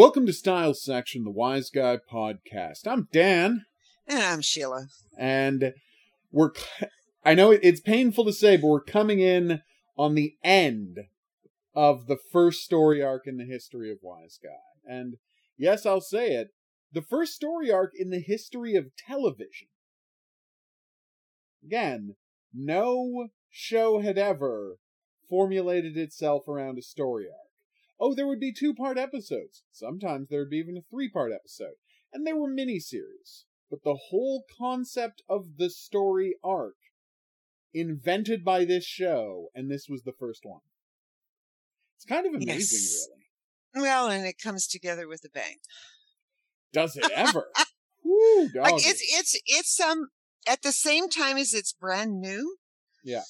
Welcome to Style Section, the Wise Guy podcast. I'm Dan, And I'm Sheila. and we're. I know it's painful to say, but we're coming in on the end of the first story arc in the history of Wise Guy. And yes, I'll say it the first story arc in the history of television. Again, no show had ever formulated itself around a story arc. Oh, there would be two part episodes. Sometimes there would be even a three part episode. And they were miniseries. But the whole concept of the story arc invented by this show, and this was the first one. It's kind of amazing, Yes. really. Well, and it comes together with a bang. Does it ever? Woo, Like it's it's it's um at the same time as it's brand new. Yeah.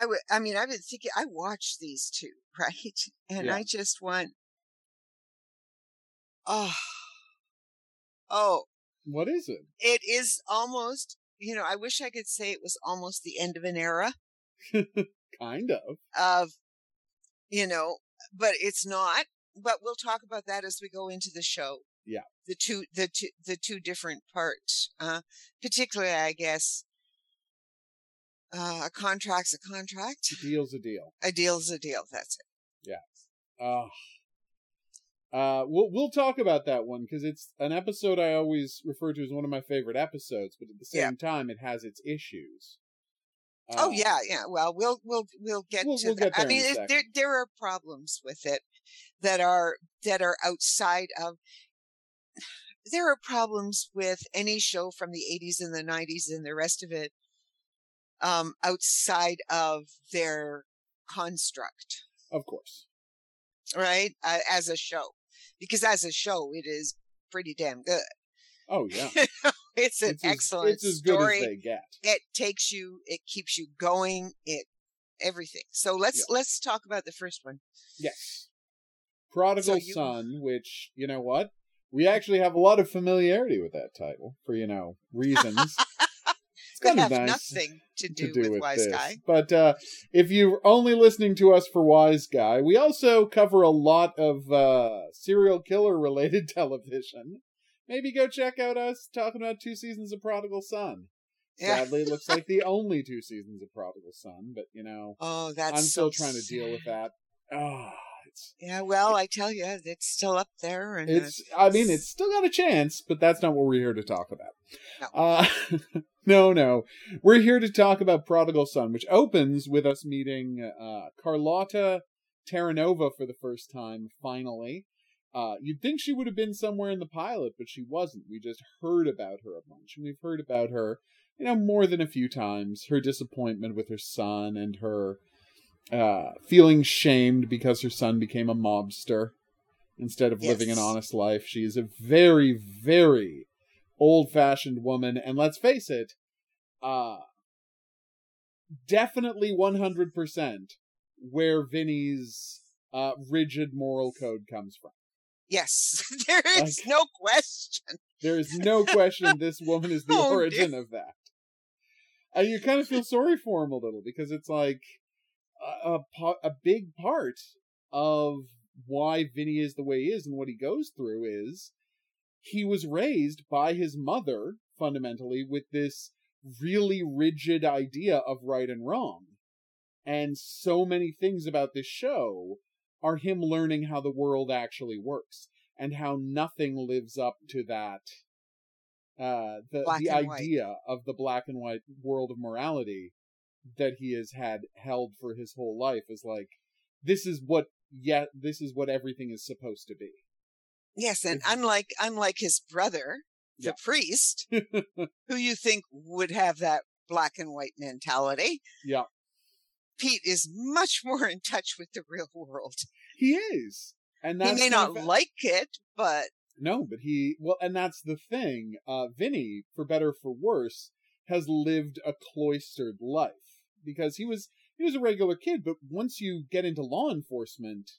I would. I mean, I've been thinking. I watch these two, right? And Yeah. I just want, oh, oh, What is it? it is almost. You know, I wish I could say it was almost the end of an era kind of. of, you know, but it's not. But we'll talk about that as we go into the show. Yeah. The two, the two, the two different parts. Uh, particularly, I guess, uh, a contract's a contract. A deal's a deal. A deal's a deal. That's it. Yeah. Uh, uh, we'll we'll talk about that one because it's an episode I always refer to as one of my favorite episodes, but at the same Yeah. time, it has its issues. oh Uh, yeah, yeah. Well, we'll we'll we'll get We'll- to we'll that. get I mean, it, there there are problems with it that are that are outside of. There are problems with any show from the 80s and the 90s and the rest of it um, outside of their construct, of course. right? Uh, as a show, because as a show, it is pretty damn good. Oh yeah, It's an it's as, excellent It's as good story. as they get. it takes you it keeps you going it everything so let's let's talk about the first one Yes. Prodigal you- Son, which, you know what? We actually have a lot of familiarity with that title for, you know, reasons. it's kind of have nice nothing to do, to do with, with wise this. guy But uh, if you're only listening to us for Wise Guy, we also cover a lot of uh, serial killer related television. Maybe go check out us talking about two seasons of Prodigal Son. Sadly, it looks like the only two seasons of Prodigal Son, but you know, oh that's I'm still so trying to deal with that. It's yeah well i tell you it's still up there and it's i mean it's still got a chance but that's not what we're here to talk about. No. uh no no. We're here to talk about prodigal son which opens with us meeting uh carlotta terranova for the first time finally. Uh you'd think she would have been somewhere in the pilot but she wasn't. We just heard about her a bunch and we've heard about her you know more than a few times. Her disappointment with her son and her uh feeling shamed because her son became a mobster instead of living an honest life. She is a very, very old fashioned woman, and let's face it, uh definitely one hundred percent where Vinny's uh rigid moral code comes from. yes there is Like- no question There is no question this woman is the Oh, dear. origin of that. And you kind of feel sorry for him a little because it's like a, a, a big part of why Vinny is the way he is and what he goes through is he was raised by his mother fundamentally with this really rigid idea of right and wrong. And so many things about this show are him learning how the world actually works and how nothing lives up to that uh the Black the and white. idea of the black and white world of morality that he has had held for his whole life is like this is what yeah this is what everything is supposed to be yes and It's- unlike unlike his brother the Yeah. priest who you think would have that black and white mentality yeah pete is much more in touch with the real world he is and he may not like it but No, but he well, and that's the thing. Uh, Vinny, for better or for worse, has lived a cloistered life because he was he was a regular kid. But once you get into law enforcement,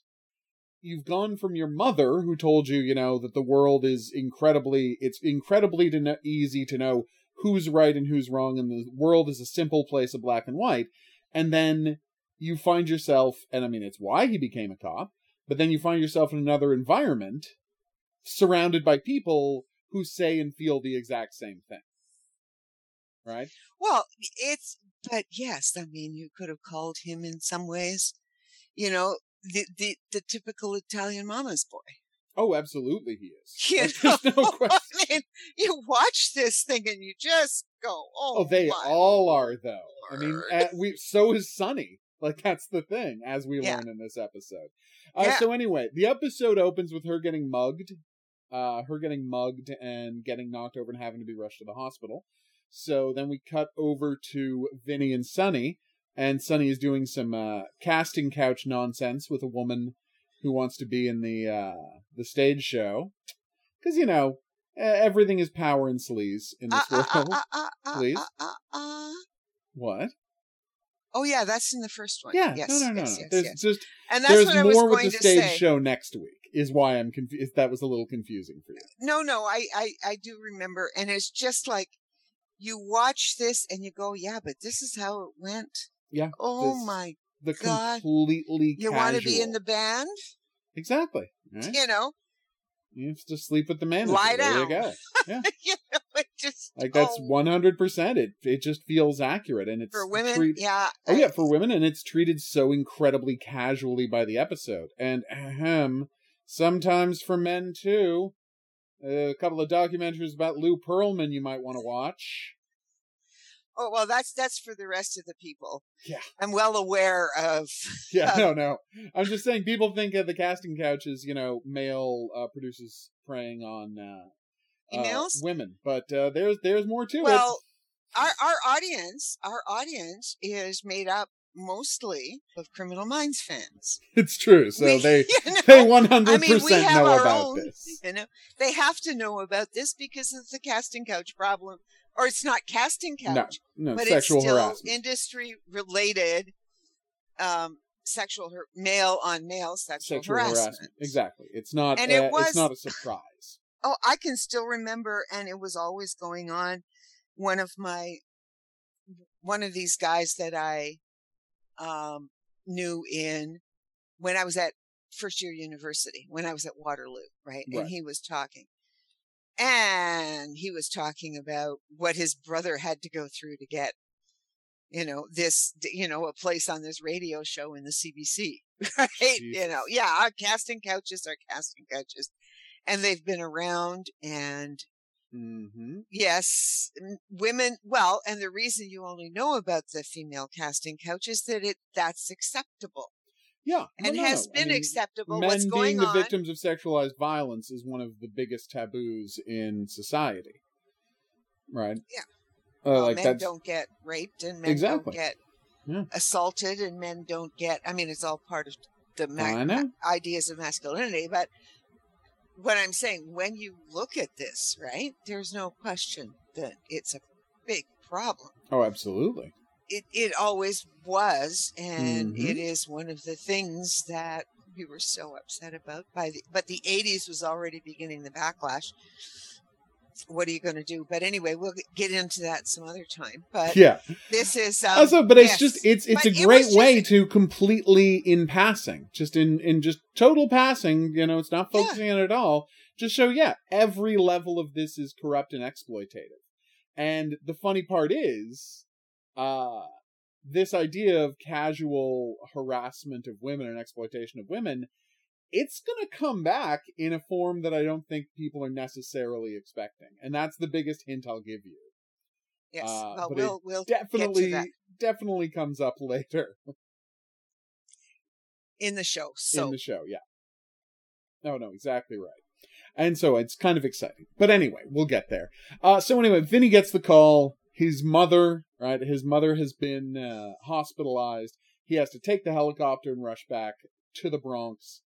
you've gone from your mother who told you, you know, that the world is incredibly it's incredibly to kn- easy to know who's right and who's wrong, and the world is a simple place of black and white, and then you find yourself, and I mean, it's why he became a cop but then you find yourself in another environment surrounded by people who say and feel the exact same thing. Right? Well, it's, but yes, I mean, you could have called him in some ways, you know, the, the, the typical Italian mama's boy. Oh, absolutely, he is. You Like, know, no question. I mean, you watch this thing and you just go, oh, Oh, they all are, though. I mean, Lord. uh, we so is Sonny. Like that's the thing, as we Yeah. learn in this episode. Uh, Yeah. So anyway, the episode opens with her getting mugged, uh, her getting mugged and getting knocked over and having to be rushed to the hospital. So then we cut over to Vinny and Sonny, and Sonny is doing some uh, casting couch nonsense with a woman who wants to be in the uh, the stage show, because you know everything is power and sleaze in this Uh, uh, world. uh, uh, uh, Please. What? Oh yeah, that's in the first one. Yeah, yes, no, no, no, yes, yes, There's yes. just And that's there's what I was more with going the stage say. show next week. Is why I'm confused. That was a little confusing for you. No, no, I, I, I do remember, and it's just like you watch this and you go, yeah, but this is how it went. Yeah. Oh this- my! The God. completely You want to be in the band? exactly. Right? You know, You have to sleep with the manager. Lie there you down. go. you know, it just Like that's oh, one hundred percent. It it just feels accurate, and it's for women. treat- yeah. Oh yeah, for women, and it's treated so incredibly casually by the episode, and ahem, sometimes for men too. A couple of documentaries about Lou Pearlman you might want to watch. Oh well, that's that's for the rest of the people. Yeah. I'm well aware of. Yeah, Uh, no, no. I'm just saying people think of the casting couch as, you know, male uh, producers preying on uh, uh, Emails? women, but uh, there's there's more to it. Well, our our audience, our audience is made up mostly of Criminal Minds fans. It's true. So We- they you know, they 100% I mean, we have know about own, this. You know, they have to know about this because of the casting couch problem, or it's not casting couch, no, but sexual it's still harassment. industry related. Um, sexual har- male on male sexual, sexual harassment. harassment. Exactly. It's not And uh, it it's was- not a surprise. Oh, I can still remember, and it was always going on. One of my, one of these guys that I um, knew in when I was at first year university, when I was at Waterloo, right? Right. And he was talking, and he was talking about what his brother had to go through to get, you know, this, you know, a place on this radio show in the CBC, right? You know, yeah, our casting couches are casting couches and they've been around and hmm yes women well and the reason you only know about the female casting couch is that it that's acceptable Yeah, no, and no, has no. I been mean, acceptable Men what's being the on victims of sexualized violence is one of the biggest taboos in society. Right? Yeah. Uh, Well, like men that's don't get raped and men Exactly. don't get Yeah. assaulted and men don't get i mean it's all part of the ma- ideas of masculinity but what i'm saying when you look at this right there's no question that it's a big problem Oh, absolutely. it, it always was and Mhm. it is one of the things that we were so upset about by the but the 80s was already beginning the backlash what are you going to do but anyway we'll get into that some other time but Yeah. this is um, also, but it's yes. just it's it's But a great was way just- to completely in passing, just in in just total passing. You know, it's not Yeah. focusing on it at all. Just show, yeah, every level of this is corrupt and exploitative. And the funny part is, uh, this idea of casual harassment of women and exploitation of women, it's gonna come back in a form that I don't think people are necessarily expecting. And that's the biggest hint I'll give you. yes uh, well but we'll we'll to Definitely, definitely comes up later. in the show so in the show. Yeah. No, no, exactly right. And so it's kind of exciting. But anyway, we'll get there. Uh, so anyway, Vinny gets the call. His mother, right? His mother has been uh, hospitalized. He has to take the helicopter and rush back to the Bronx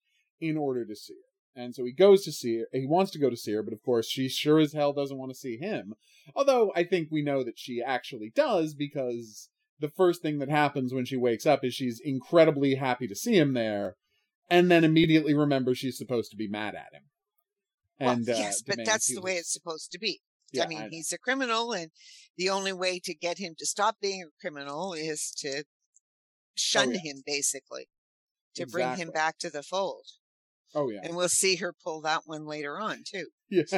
in order to see her. And so he goes to see her. He wants to go to see her, but of course, she sure as hell doesn't want to see him. Although I think we know that she actually does because the first thing that happens when she wakes up is she's incredibly happy to see him there and then immediately remembers she's supposed to be mad at him. well, And uh, yes but that's he the way it's supposed to be Yeah, I mean, know. he's a criminal, and the only way to get him to stop being a criminal is to shun Oh, yeah. him, basically, to bring him back to the fold. Oh yeah. And we'll see her pull that one later on too. Yes.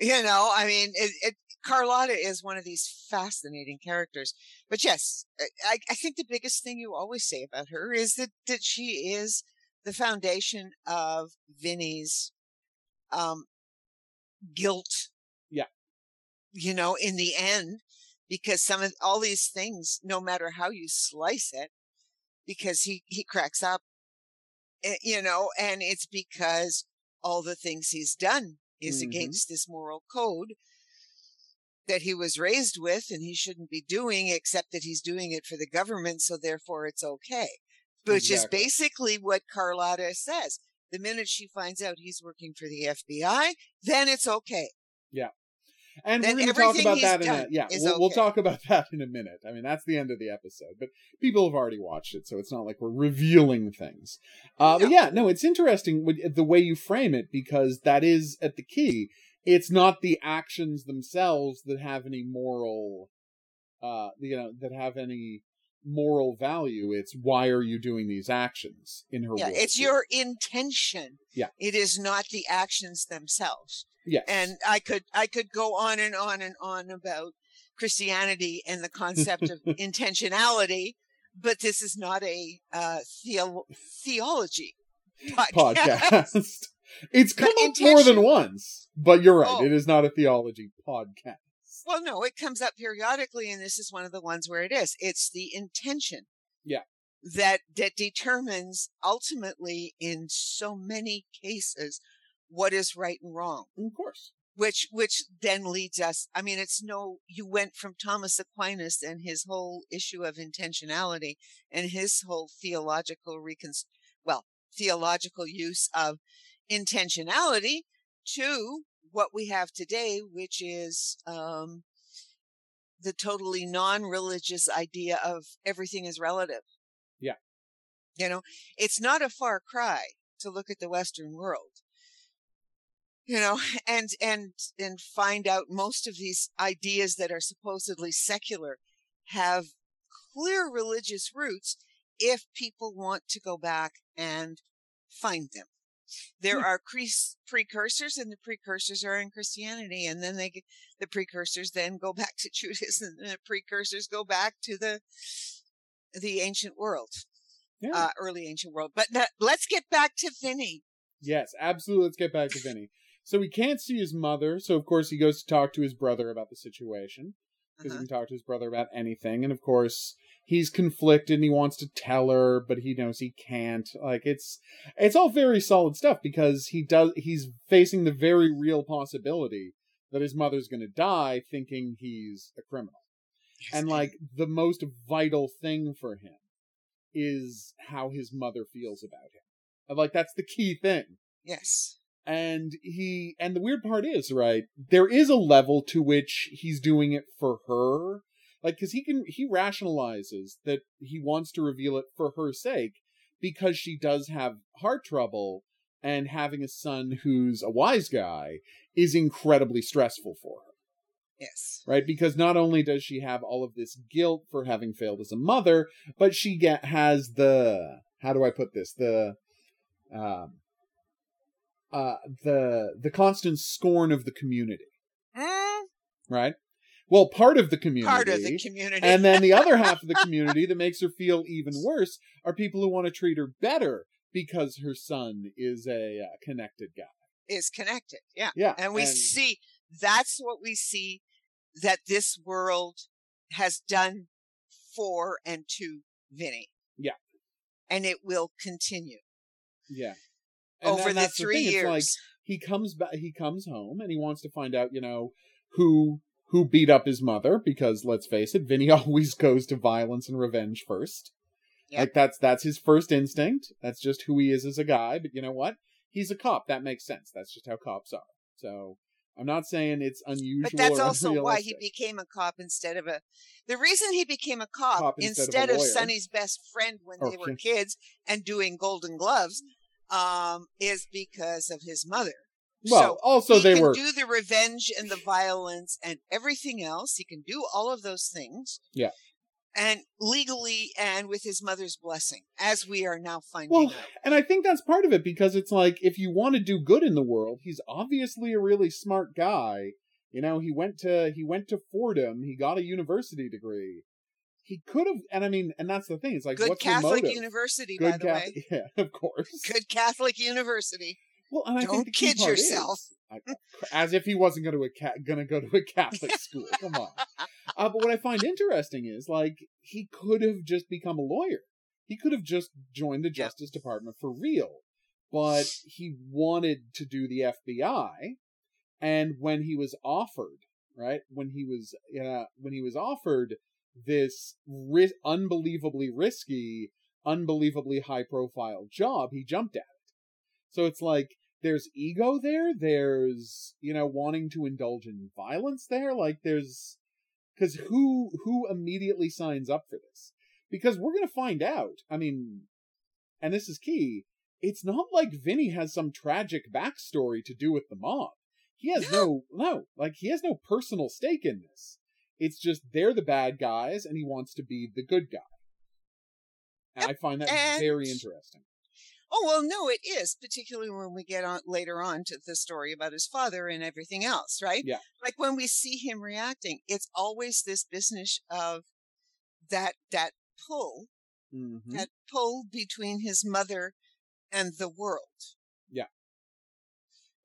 You know, I mean, it, it Carlotta is one of these fascinating characters. But yes, I, I think the biggest thing you always say about her is that, that she is the foundation of Vinny's um, guilt. Yeah. You know, in the end, because some of all these things, no matter how you slice it, because he, he cracks up, you know, and it's because all the things he's done is Mhm. against this moral code that he was raised with and he shouldn't be doing, except that he's doing it for the government. So therefore it's okay, which Exactly. is basically what Carlotta says. The minute she finds out he's working for the FBI, then it's okay. And Then we're going to talk about that in a yeah. We'll, we'll talk about that in a minute. I mean, that's the end of the episode, but people have already watched it, so it's not like we're revealing things. Uh, But No. yeah, no, it's interesting the way you frame it because that is at the key. It's not the actions themselves that have any moral, uh, you know, that have any moral value. It's why are you doing these actions in her? Yeah, world it's your intention. Yeah. It is not the actions themselves. Yes, And I could I could go on and on and on about Christianity and the concept of intentionality, but this is not a uh, theo- theology podcast. podcast. it's come But up more than once, but you're right. Oh. It is not a theology podcast. Well, no, it comes up periodically, and this is one of the ones where it is. It's the intention. Yeah. That that determines ultimately, in so many cases, what is right and wrong. Of course. Which which then leads us. I mean, it's no. You went from Thomas Aquinas and his whole issue of intentionality and his whole theological recon. Well, theological use of intentionality to what we have today, which is um, the totally non-religious idea of everything is relative. Yeah. You know, it's not a far cry to look at the Western world. You know, and and and find out most of these ideas that are supposedly secular have clear religious roots if people want to go back and find them. There Hmm. are cre- precursors, and the precursors are in Christianity, and then they the precursors then go back to Judaism, and the precursors go back to the the ancient world, Yeah. uh, early ancient world. But no- let's get back to Vinny. yes, absolutely. Let's get back to Vinny. So he can't see his mother, so of course he goes to talk to his brother about the situation because Uh-huh. he can talk to his brother about anything. And of course he's conflicted and he wants to tell her, but he knows he can't. Like it's it's all very solid stuff because he does he's facing the very real possibility that his mother's going to die, thinking he's a criminal. and like the most vital thing for him is how his mother feels about him And, like that's the key thing yes, and he and the weird part is right there is a level to which he's doing it for her. Like because he can he rationalizes that he wants to reveal it for her sake because she does have heart trouble and having a son who's a wise guy is incredibly stressful for her. Yes, right? Because not only does she have all of this guilt for having failed as a mother, but she get has the how do I put this? The um uh the the constant scorn of the community, Mm, right? Well, part of the community, part of the community. and then the other half of the community that makes her feel even worse are people who want to treat her better because her son is a uh, connected guy. is connected. Yeah. Yeah, And we see that's what we see that this world has done for and to Vinny. Yeah. And it will continue yeah. And over the three it's years. like, he comes back he comes home and he wants to find out you know who who beat up his mother because let's face it vinny always goes to violence and revenge first Yeah. like that's that's his first instinct that's just who he is as a guy but you know what he's a cop that makes sense that's just how cops are so i'm not saying it's unusual but that's also why he became a cop instead of a. The reason he became a cop, Cop instead instead, of of. Sonny's best friend when Or they were kids and doing Golden Gloves, um, is because of his mother. well so also he they can were do the revenge and the violence and everything else. He can do all of those things. Yeah. and legally and with his mother's blessing, as we are now finding Well, out. and I think that's part of it because it's like if you want to do good in the world, he's obviously a really smart guy. You know, he went to he went to Fordham, he got a university degree. He could have, and I mean, and that's the thing. It's like, Good Catholic university, Good by the Catholic, way. yeah, of course. Good Catholic university. Well, and I Don't kid yourself. is- I- as if he wasn't going to a ca- going to go to a Catholic school. Come on. Uh, but what I find interesting is like he could have just become a lawyer. He could have just joined the Yeah. Justice Department for real, but he wanted to do the FBI. And when he was offered, right, when he was uh, when he was offered this ri- unbelievably risky, unbelievably high profile job, he jumped at it. So it's like there's ego there, there's you know wanting to indulge in violence there, like there's because who who immediately signs up for this? Because we're gonna find out. I mean, and this is key. It's not like Vinny has some tragic backstory to do with the mob. He has no no like he has no personal stake in this. It's just they're the bad guys, and he wants to be the good guy. And I find that and- very interesting. Oh well, no, it is particularly when we get on later on to the story about his father and everything else, right? Yeah. Like when we see him reacting, it's always this business of that that pull, hmm that pull between his mother and the world. Yeah.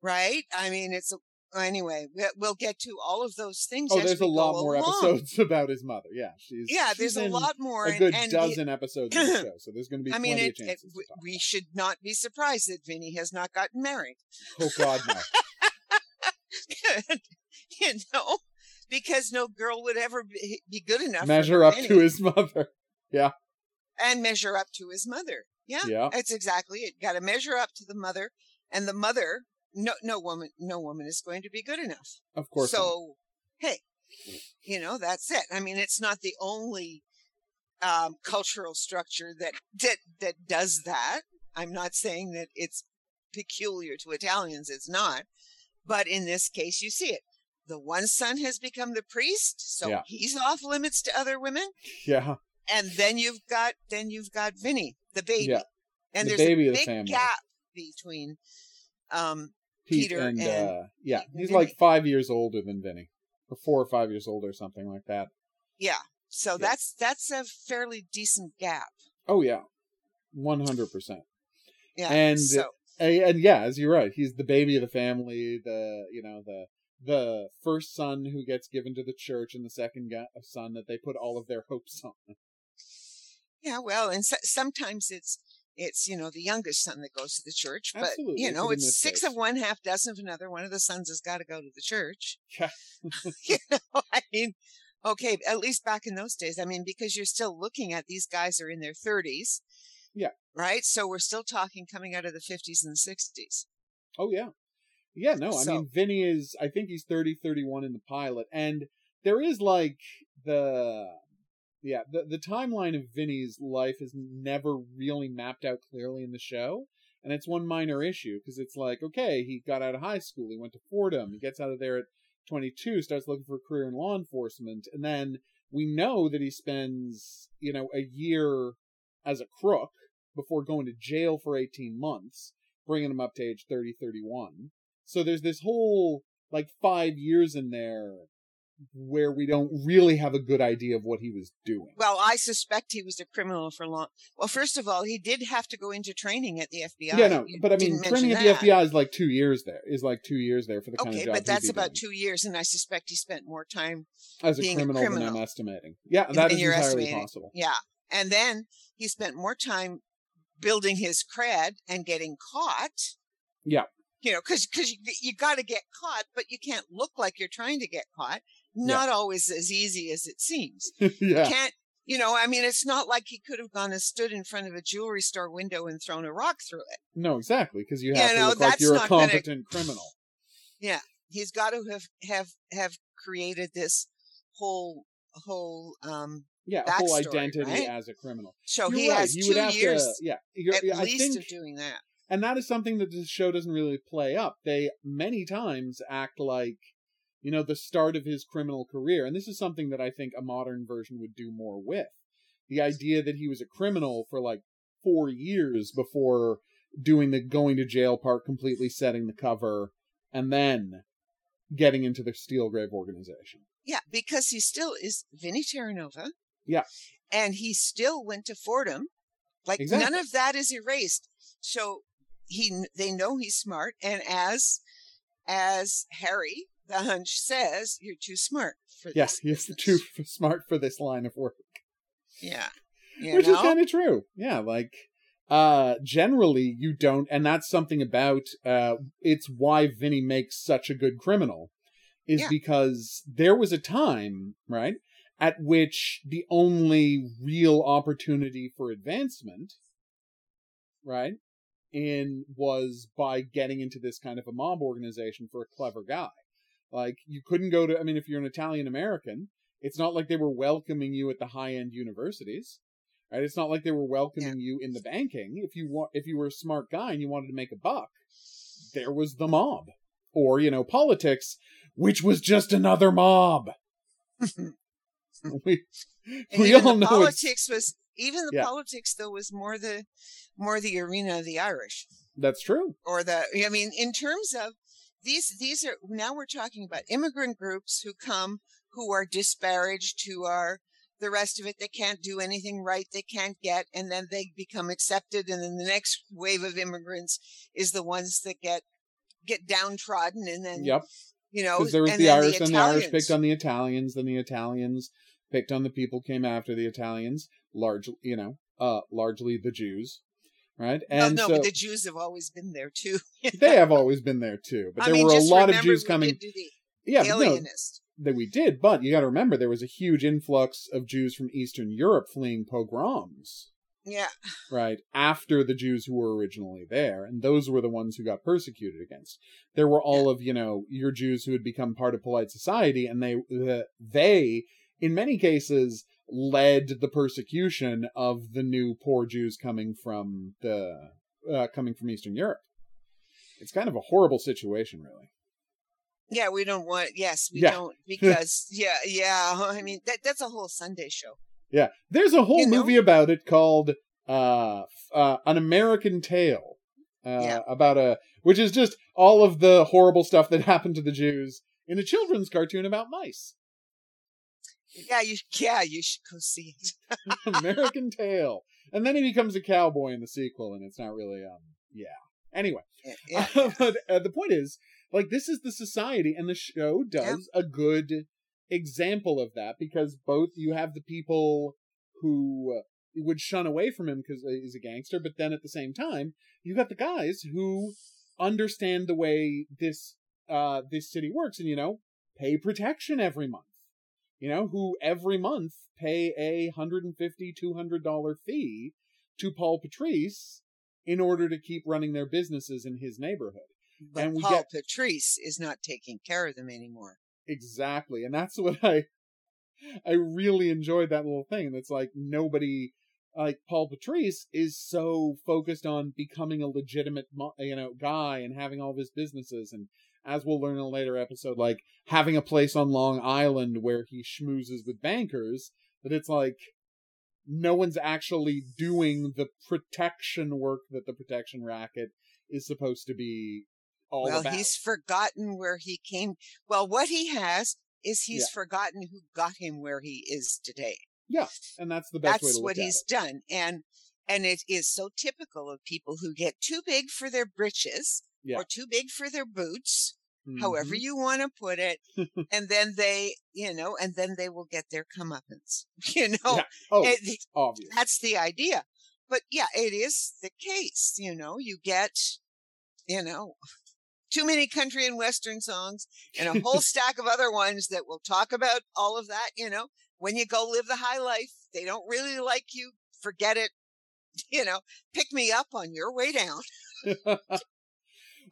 Right. I mean, it's a, anyway. we- We'll get to all of those things. Oh, there's a lot more along. episodes about his mother. Yeah, she's Yeah, she's there's a lot more. a good and the- dozen episodes of the show, so there's going to be I mean, of it, it, we- to talk. we should not be surprised that Vinny has not gotten married. Oh God, no. you know, because no girl would ever be, be good enough. Measure up Vinny to his mother. Yeah. And measure up to his mother. Yeah, Yeah. that's exactly it. Got to measure up to the mother, and the mother. No, no woman, no woman is going to be good enough. Of course. not. so, hey, you know that's it. I mean, it's not the only um, cultural structure that that that does that. I'm not saying that it's peculiar to Italians. It's not, but in this case, you see it. The one son has become the priest, so Yeah. he's off limits to other women. Yeah. And then you've got then you've got Vinny, the baby, Yeah. and The there's a of the big gap between um, Pete Peter and, and uh, yeah, he's Vinny. like five years older than Vinny, or four or five years older, or something like that. Yeah. So Yeah. that's that's a fairly decent gap. Oh yeah, one hundred percent. Yeah. And- so And yeah, as you're right, he's the baby of the family. The you know the the first son who gets given to the church, and the second son that they put all of their hopes on. yeah, well, and so, sometimes it's it's you know the youngest son that goes to the church, but Absolutely, you know it's six case- of one, half dozen of another. One of the sons has got to go to the church. Yeah. you know, I mean, okay, at least back in those days. I mean, because you're still looking at these guys are in their thirties. Yeah. Right. So we're still talking coming out of the fifties and sixties. Oh yeah. Yeah, no, I So- mean Vinny is I think he's 30 31 in the pilot and there is like the yeah, the the timeline of Vinny's life is never really mapped out clearly in the show. And it's one minor issue because it's like, okay, he got out of high school, he went to Fordham, he gets out of there at 22, starts looking for a career in law enforcement, and then we know that he spends, you know, a year as a crook before going to jail for 18 months, bringing him up to age 30, 31. So there's this whole, like, five years in there where we don't really have a good idea of what he was doing. Well, I suspect he was a criminal for long. Well, first of all, he did have to go into training at the FBI. yeah, no, You but I mean, training at the. FBI is like two years there, is like two years there for the kind Okay, of job Okay, but that's about two years, and I suspect he spent more time. as a being a criminal, than criminal. I'm estimating. Yeah, that is entirely estimating. possible. Yeah, and then he spent more time building his cred and getting caught. Yeah. You know, because because you you got to get caught, but you can't look like you're trying to get caught. Not always as easy as it seems. yeah, Can't you know? I mean, it's not like he could have gone and stood in front of a jewelry store window and thrown a rock through it. no, exactly, because you Yeah, have to no, look like you're a not gonna- competent criminal. Yeah. He's got to have have have created this whole whole um Yeah, whole identity right? as a criminal. so You're he right. has you two years to, yeah, at yeah, I least think, of doing that. and that is something that the show doesn't really play up. They many times act like you know, the start of his criminal career. And this is something that I think a modern version would do more with. The idea that he was a criminal for like four years before doing the going to jail part, completely setting the cover, and then getting into the Steelgrave organization. Yeah, because he still is Vinny Terranova. Yeah. And he still went to Fordham. Like Exactly. none of that is erased. So he they know he's smart and as as Harry the hunch says, you're too smart for Yeah, this. he's business." too f- smart for this line of work. Yeah. You which is kind of true yeah like uh generally you don't and that's something about uh it's why vinny makes such a good criminal is Yeah. because there was a time right at which the only real opportunity for advancement right in was by getting into this kind of a mob organization for a clever guy like you couldn't go to i mean if you're an italian american it's not like they were welcoming you at the high end universities right? It's not like they were welcoming you in the banking. If you want if you were a smart guy and you wanted to make a buck there was the mob. Or you know politics which was just another mob. We we all know politics was even the Yeah. politics though was more the more the arena of the Irish. that's true. Or the i mean in terms of these these are now we're talking about immigrant groups who come who are disparaged who are the rest of it they can't do anything right they can't get and then they become accepted and then the next wave of immigrants is the ones that get get downtrodden and then yep. you know because there was the irish and the irish picked on the italians then the italians picked on the people came after the italians largely you know uh largely the jews right? Well, and no so but the jews have always been there too they have always been there too but I there mean, were a lot of jews coming the yeah but no, that we did but you got to remember there was a huge influx of jews from eastern europe fleeing pogroms. Yeah. Right after the jews who were originally there and those were the ones who got persecuted against. There were all of you know your jews who had become part of polite society and they uh, they in many cases led the persecution of the new poor jews coming from the uh, coming from eastern europe it's kind of a horrible situation really Yeah, we don't want. Yes, we Yeah. don't because yeah, yeah. I mean that that's a whole Sunday show. yeah there's a whole You know? movie about it called uh, uh an american tale uh, Yeah. about a which is just all of the horrible stuff that happened to the Jews in a children's cartoon about mice. Yeah, you yeah you should go see it. American Tale, and then he becomes a cowboy in the sequel, and it's not really um yeah. Anyway, Yeah, yeah. but uh, the point is, like, this is the society, and the show does a good example of that because both you have the people who uh, would shun away from him because he's a gangster, but then at the same time, you got the guys who understand the way this uh this city works, and you know, pay protection every month. You know, who every month pay a hundred and fifty, two hundred dollar fee to Paul Patrice in order to keep running their businesses in his neighborhood. But and we Paul get- Patrice is not taking care of them anymore. Exactly. And that's what I I really enjoyed that little thing. That's like nobody like Paul Patrice is so focused on becoming a legitimate you know guy and having all of his businesses and as we'll learn in a later episode like having a place on Long Island where he schmoozes with bankers but it's like no one's actually doing the protection work that the protection racket is supposed to be all well, about. he's forgotten where he came. Well, what he has is he's Yeah. forgotten who got him where he is today. Yeah, and that's the best way That's what he's it. done, and and it is so typical of people who get too big for their britches Yeah. or too big for their boots, Mhm. however you want to put it, and then they, you know, and then they will get their comeuppance. You know, Yeah. Oh, It- obvious. that's the idea. But yeah, it is the case. You know, you get, you know, too many country and western songs and a whole stack of other ones that will talk about all of that. You know, when you go live the high life, they don't really like you. Forget it. You know, pick me up on your way down.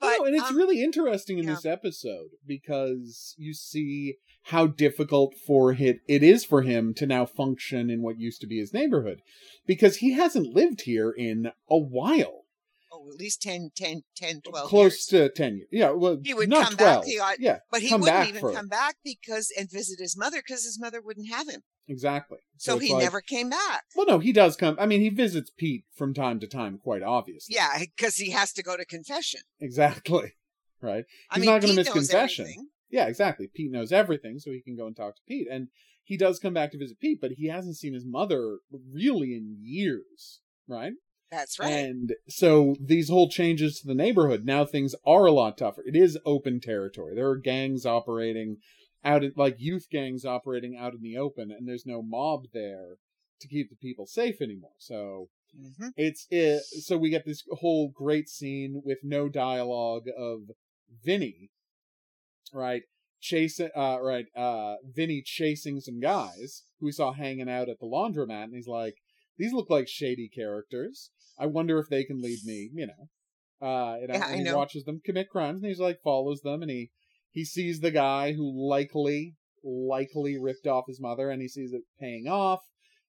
But no, and it's um, really interesting in yeah. this episode because you see how difficult for it, it is for him to now function in what used to be his neighborhood because he hasn't lived here in a while. oh at least 10, 10, 10 12 close years. to ten years. Yeah, well, He would not come back, he ought- yeah, But he wouldn't even come back because and visit his mother because his mother wouldn't have him. Exactly. So, it's he like- never came back. Well, no, he does come. I mean, he visits Pete from time to time, quite obviously. Yeah, because he has to go to confession. exactly. Right. I He's mean, not gonna miss confession. everything. Yeah, exactly. Pete knows everything, so he can go and talk to Pete. And he does come back to visit Pete, but he hasn't seen his mother really in years, right? That's right. And so these whole changes to the neighborhood, now things are a lot tougher. It is open territory. There are gangs operating out in, like youth gangs operating out in the open, and there's no mob there to keep the people safe anymore. So Mhm. it's it, so we get this whole great scene with no dialogue of Vinny, right? Chasing, uh, right, uh, Vinny chasing some guys who we saw hanging out at the laundromat, and he's like, "These look like shady characters. I wonder if they can lead me." You know, uh, know, Yeah, and he watches them commit crimes, and he's like follows them, and he he sees the guy who likely likely ripped off his mother, and he sees it paying off.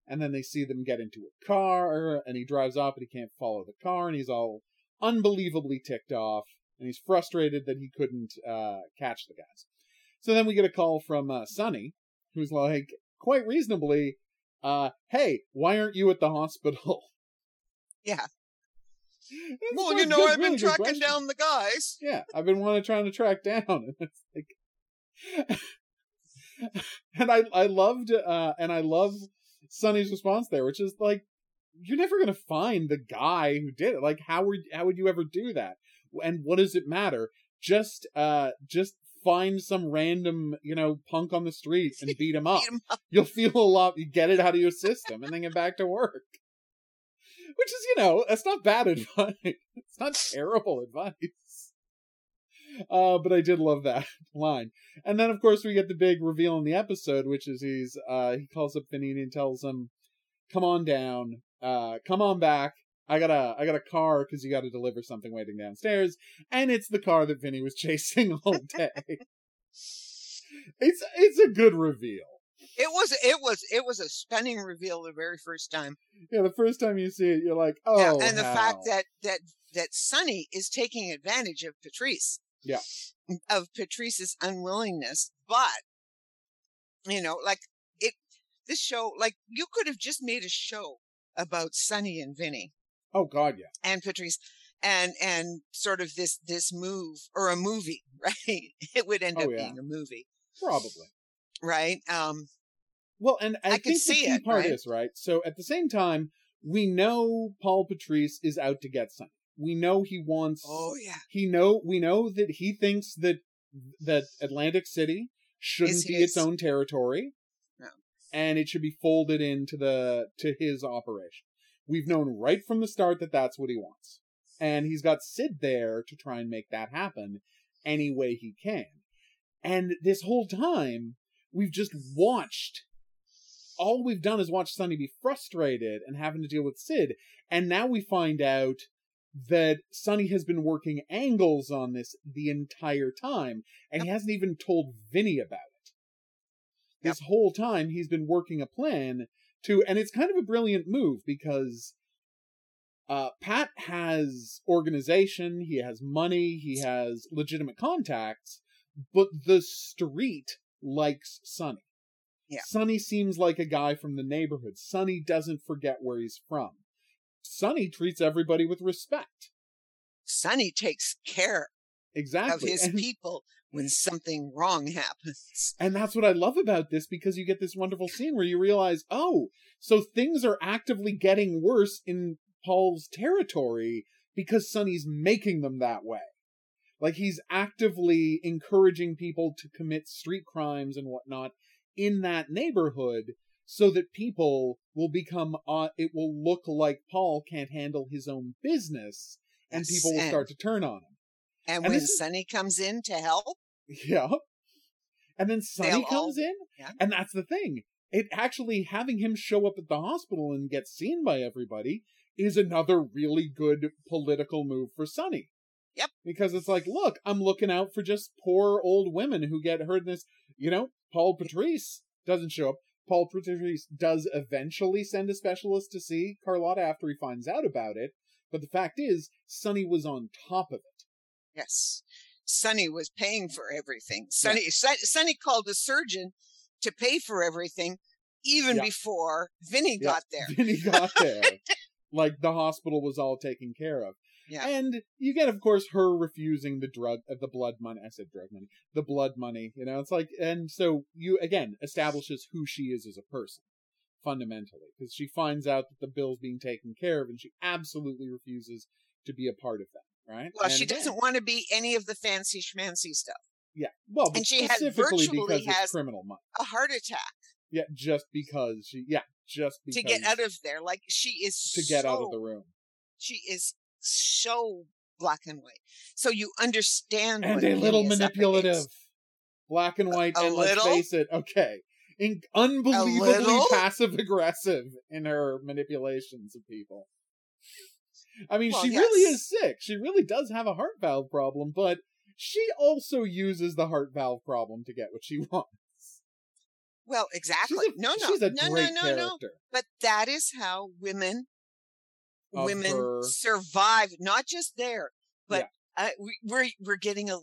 And then they see them get into a car, and he drives off, but he can't follow the car, and he's all unbelievably ticked off, and he's frustrated that he couldn't uh, catch the guys. So then we get a call from uh, Sonny, who's like, quite reasonably, uh, "Hey, why aren't you at the hospital?" Yeah. Well, you know, I've been tracking question. down the guys. Yeah, I've been wanting trying to track down, and it's like, and I I loved uh and I love Sonny's response there, which is like, you're never gonna find the guy who did it. Like, how would how would you ever do that? And what does it matter? Just uh just find some random you know punk on the street and beat him up. Beat 'em up. You'll feel a lot. You get it out of your system, and then get back to work. Which is, you know, that's not bad advice. It's not terrible advice. Uh, but I did love that line. And then, of course, we get the big reveal in the episode, which is he's uh, he calls up Vinny and tells him, "Come on down, uh, come on back. I got a I got a car because you got to deliver something waiting downstairs." And it's the car that Vinny was chasing all day. it's it's a good reveal. It was it was it was a stunning reveal the very first time. Yeah, the first time you see it, you're like, "Oh." yeah, and the hell. fact that that that Sonny is taking advantage of Patrice. Yeah. Of Patrice's unwillingness, but you know, like it. This show, like you could have just made a show about Sonny and Vinny oh god, yeah, and Patrice, and and sort of this this move or a movie, right? It would end Oh, up yeah. being a movie, probably. Right? Um, Well, and I, I think the see key it, part right? is right. So at the same time, we know Paul Patrice is out to get Sonny. We know he wants. oh yeah, He know we know that he thinks that that Atlantic City shouldn't be its own territory, No. and it should be folded into the to his operation. We've known right from the start that that's what he wants, and he's got Sid there to try and make that happen any way he can. And this whole time, we've just watched. All we've done is watch Sonny be frustrated and having to deal with Sid, and now we find out that Sonny has been working angles on this the entire time, and he hasn't even told Vinny about it. This whole time, he's been working a plan to, and it's kind of a brilliant move because uh, Pat has organization, he has money, he has legitimate contacts, but the street likes Sonny. Yeah. Sonny seems like a guy from the neighborhood. Sonny doesn't forget where he's from. Sonny treats everybody with respect. Sonny takes care Exactly. of his and, people when something wrong happens. and that's what I love about this because you get this wonderful scene where you realize, oh, so things are actively getting worse in Paul's territory because Sonny's making them that way. Like he's actively encouraging people to commit street crimes and whatnot in that neighborhood so that people will become uh, it will look like Paul can't handle his own business and Yes, people will and- start to turn on him. And, And when Sonny comes in to help, Yeah. And then Sonny They'll comes all- in, yeah. and that's the thing. It actually having him show up at the hospital and get seen by everybody is another really good political move for Sonny. Yep. Because it's like, look, I'm looking out for just poor old women who get hurt in this. You know, Paul Patrice doesn't show up. Paul Patrice does eventually send a specialist to see Carlotta after he finds out about it, But the fact is, Sonny was on top of it. Yes. Sonny was paying for everything. Sonny yeah. Sonny called a surgeon to pay for everything even yeah. before Vinny yeah. got there. Vinny got there. like the hospital was all taken care of. Yeah. And you get, of course, her refusing the drug, uh, the blood money. I said drug money, the blood money. You know, it's like, and so you again establishes who she is as a person fundamentally because she finds out that the bill's being taken care of and she absolutely refuses to be a part of that. Right. Well, and she doesn't want to be any of the fancy schmancy stuff. Yeah. Well, and she has virtually has criminal money. a heart attack. Yeah, just because she. Yeah, just because to get out of there. Like she is to get out of the room. She is so black and white. So you understand. And a little manipulative. Black and white, a, a and little? let's face it, okay. In, unbelievably passive aggressive in her manipulations of people. I mean, well, she yes. really is sick. She really does have a heart valve problem, but she also uses the heart valve problem to get what she wants. Well, exactly. A, no, no, no, no, no, character. no. But that is how women women her. survive. Not just there, but yeah. we, we're we're getting a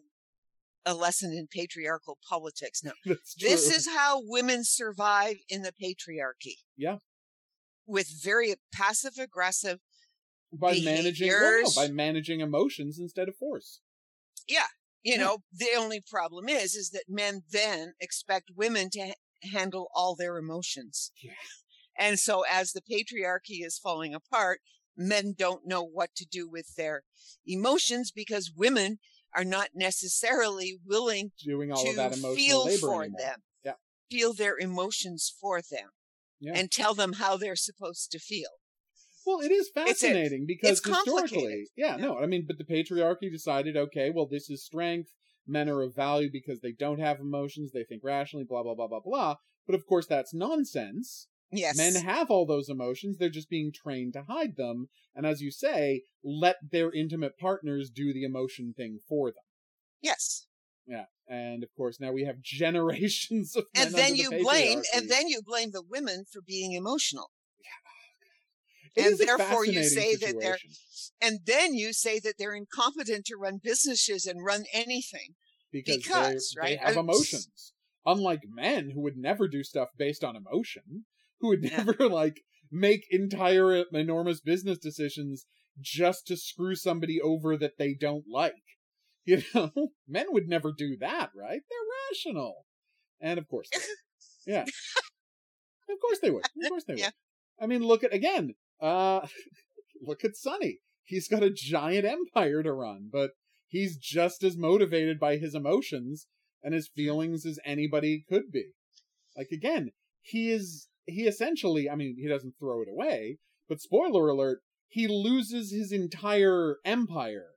a lesson in patriarchal politics now. This is how women survive in the patriarchy. Yeah. With very passive aggressive by managing well, no, by managing emotions instead of force. Yeah. You yeah. know, the only problem is is that men then expect women to ha- handle all their emotions. Yeah. And so as the patriarchy is falling apart, men don't know what to do with their emotions because women are not necessarily willing doing all to of that emotional feel labor for anymore. them. Yeah. Feel their emotions for them. Yeah. And tell them how they're supposed to feel. Well, it is fascinating it's because historically, yeah, yeah, no, I mean, but the patriarchy decided, okay, well, this is strength. Men are of value because they don't have emotions. They think rationally, blah, blah, blah, blah, blah. But of course, that's nonsense. Yes. Men have all those emotions. They're just being trained to hide them. And as you say, let their intimate partners do the emotion thing for them. Yes. Yeah. And of course, now we have generations of And then you blame, and then you blame the women for being emotional. Oh, it and therefore you say situation. that they're, and then you say that they're incompetent to run businesses and run anything. Because, because right? they have emotions. Unlike men who would never do stuff based on emotion who would never yeah. like make entire enormous business decisions just to screw somebody over that they don't like. You know, men would never do that, right? They're rational. And of course, yeah. of course they would. Of course they would. I mean, look at again. Uh look at Sonny. He's got a giant empire to run, but he's just as motivated by his emotions and his feelings as anybody could be. Like again, he is he essentially, I mean, he doesn't throw it away, but spoiler alert, he loses his entire empire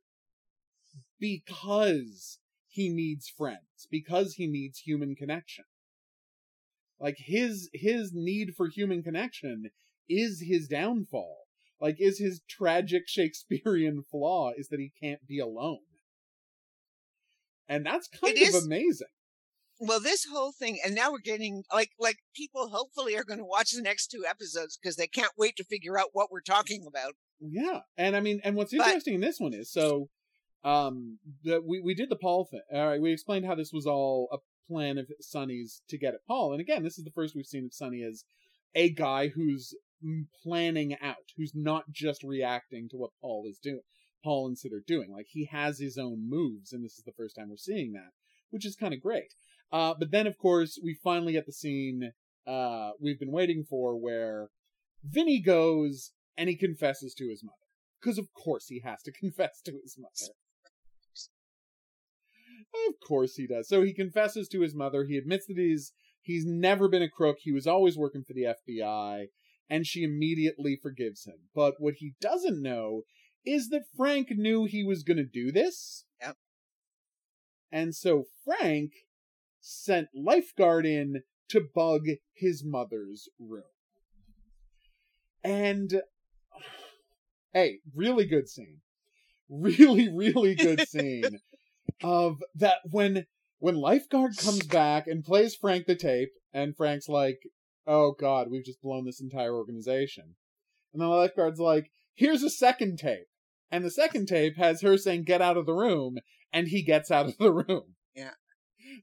because he needs friends, because he needs human connection. Like his his need for human connection is his downfall. Like is his tragic Shakespearean flaw is that he can't be alone. And that's kind it of is, amazing well this whole thing and now we're getting like like people hopefully are going to watch the next two episodes because they can't wait to figure out what we're talking about. Yeah and i mean and what's interesting but, in this one is so um the, we, we did the paul thing all right we explained how this was all a plan of sonny's to get at paul and again this is the first we've seen of sonny as a guy who's planning out who's not just reacting to what paul is doing paul and sid are doing like he has his own moves and this is the first time we're seeing that which is kind of great uh, but then, of course, we finally get the scene uh, we've been waiting for where Vinny goes and he confesses to his mother. Because, of course, he has to confess to his mother. Of course he does. So he confesses to his mother. He admits that he's he's never been a crook. He was always working for the FBI, and she immediately forgives him. But what he doesn't know is that Frank knew he was going to do this. Yep. And so Frank sent lifeguard in to bug his mother's room. And hey, really good scene. Really, really good scene of that when when lifeguard comes back and plays Frank the tape, and Frank's like, "Oh God, we've just blown this entire organization," and then the lifeguard's like, "Here's a second tape," And the second tape has her saying, get out of the room, and he gets out of the room. Yeah.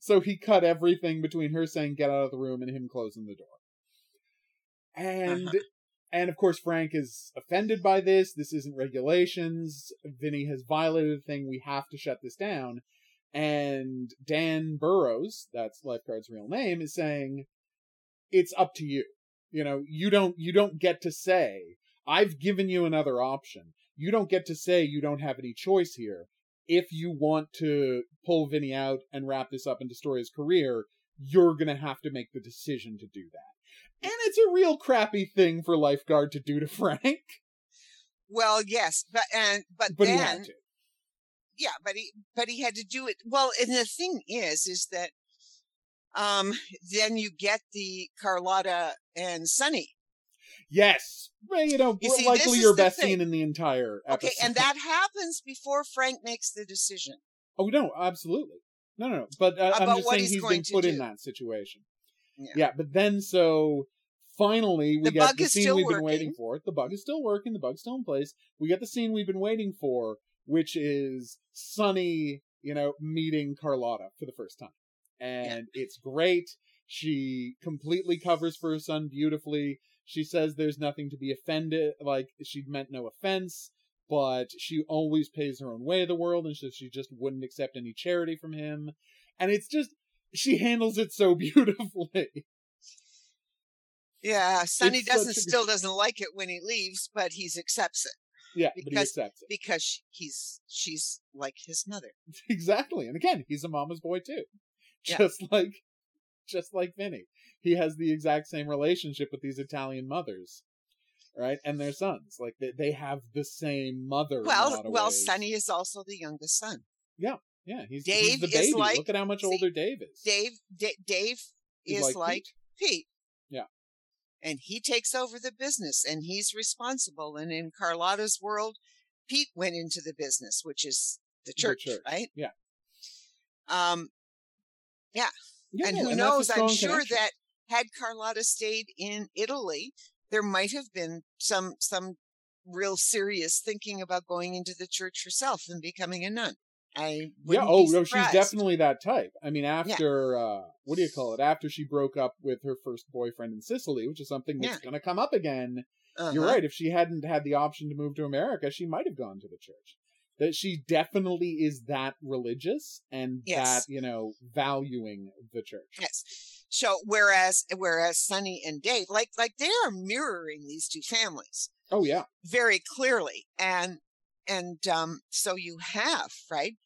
So he cut everything between her saying, get out of the room, and him closing the door. And. Uh-huh. And of course, Frank is offended by this. This isn't regulations. Vinny has violated a thing. We have to shut this down. And Dan Burroughs, that's Lifeguard's real name, is saying, it's up to you. You know, you don't, you don't get to say, I've given you another option. You don't get to say you don't have any choice here. If you want to pull Vinny out and wrap this up and destroy his career, you're gonna have to make the decision to do that. And it's a real crappy thing for Lifeguard to do to Frank. Well, yes, but and but, But then he had to. yeah, but he but he had to do it. Well, and the thing is, is that um then you get the Carlotta and Sonny. Yes. Well, you know, You see, likely your best thing. scene in the entire episode. Okay, and that happens before Frank makes the decision. Oh no, absolutely. No, no, no. But uh, I'm just saying he's he's been put in that situation. Yeah. Yeah, but then so finally we The get the scene we've been waiting for. The bug is still working. The bug's still in place. We get the scene we've been waiting for, which is Sonny, you know, meeting Carlotta for the first time, and it's great. She completely covers for her son beautifully. She says there's nothing to be offended, like she meant no offense, but she always pays her own way of the world, and so she just wouldn't accept any charity from him. And it's just she handles it so beautifully. Yeah, Sonny It's doesn't a still doesn't like it when he leaves, but he accepts it Yeah, but he Because- accepts it. because he's she's like his mother. Exactly. And again, he's a mama's boy too. Yeah. Just like just like Vinny. He has the exact same relationship with these Italian mothers. Right? And their sons. Like they, they have the same mother. Well, well, ways. Sonny is also the youngest son. Yeah, yeah. he's Dave the is baby. like- Look at how much see, older Dave is. Dave, D- Dave He's is like, Pete. Pete. Yeah. And he takes over the business and he's responsible. And in Carlotta's world, Pete went into the business, which is the church, church, right? yeah. Um, Yeah, yeah and who that's a knows? I'm sure connection. that had Carlotta stayed in Italy, there might have been some some real serious thinking about going into the church herself and becoming a nun. I yeah. Oh no, she's definitely that type. I mean, after uh, what do you call it? After she broke up with her first boyfriend in Sicily, which is something that's Yeah. going to come up again. Uh-huh. You're right. If she hadn't had the option to move to America, she might have gone to the church. That she definitely is that religious and Yes. that you know valuing the church. Yes. So whereas whereas Sonny and Dave, like like they are mirroring these two families Oh yeah, very clearly, and and um, so you have right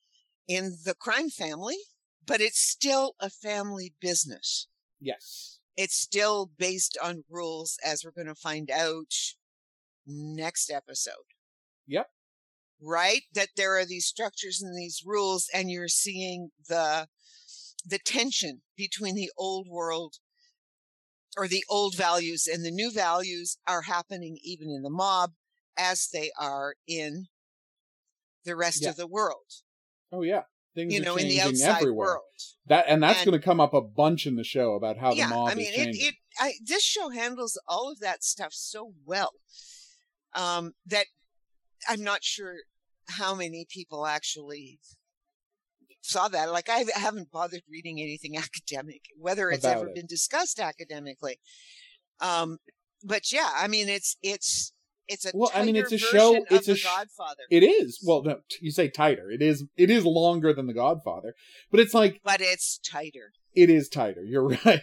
in the crime family, but it's still a family business. yes, It's still based on rules, as we're going to find out next episode. Yep. Right, that there are these structures and these rules, and you're seeing the the tension between the old world or the old values and the new values are happening even in the mob as they are in the rest Yeah. of the world oh yeah. Things you are know in the changing outside everywhere. world That and that's going to come up a bunch in the show about how yeah the mob i mean is it, it I, this show handles all of that stuff so well um that i'm not sure how many people actually saw that like i haven't bothered reading anything academic whether it's About ever it. been discussed academically um but yeah i mean it's it's it's a Well, I mean, it's a show- it's a sh- godfather It is. Well, no, you say tighter. It is. It is longer than The Godfather, but it's like but it's tighter it is tighter. You're right.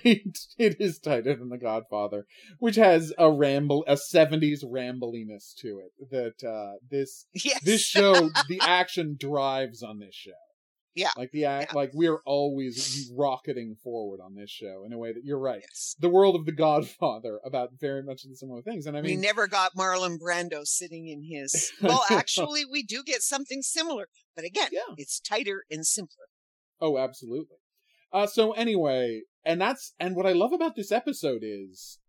it is tighter than The Godfather, which has a ramble, a '70s rambliness to it. That uh, this yes this show, the action drives on this show. Yeah. like the act, like we're always rocketing forward on this show in a way that you're right. yes The world of The Godfather about very much the similar things, and I mean, we never got Marlon Brando sitting in his. Well, actually, we do get something similar, but again, yeah. it's tighter and simpler. Oh, absolutely. Uh, so anyway, and that's and what I love about this episode is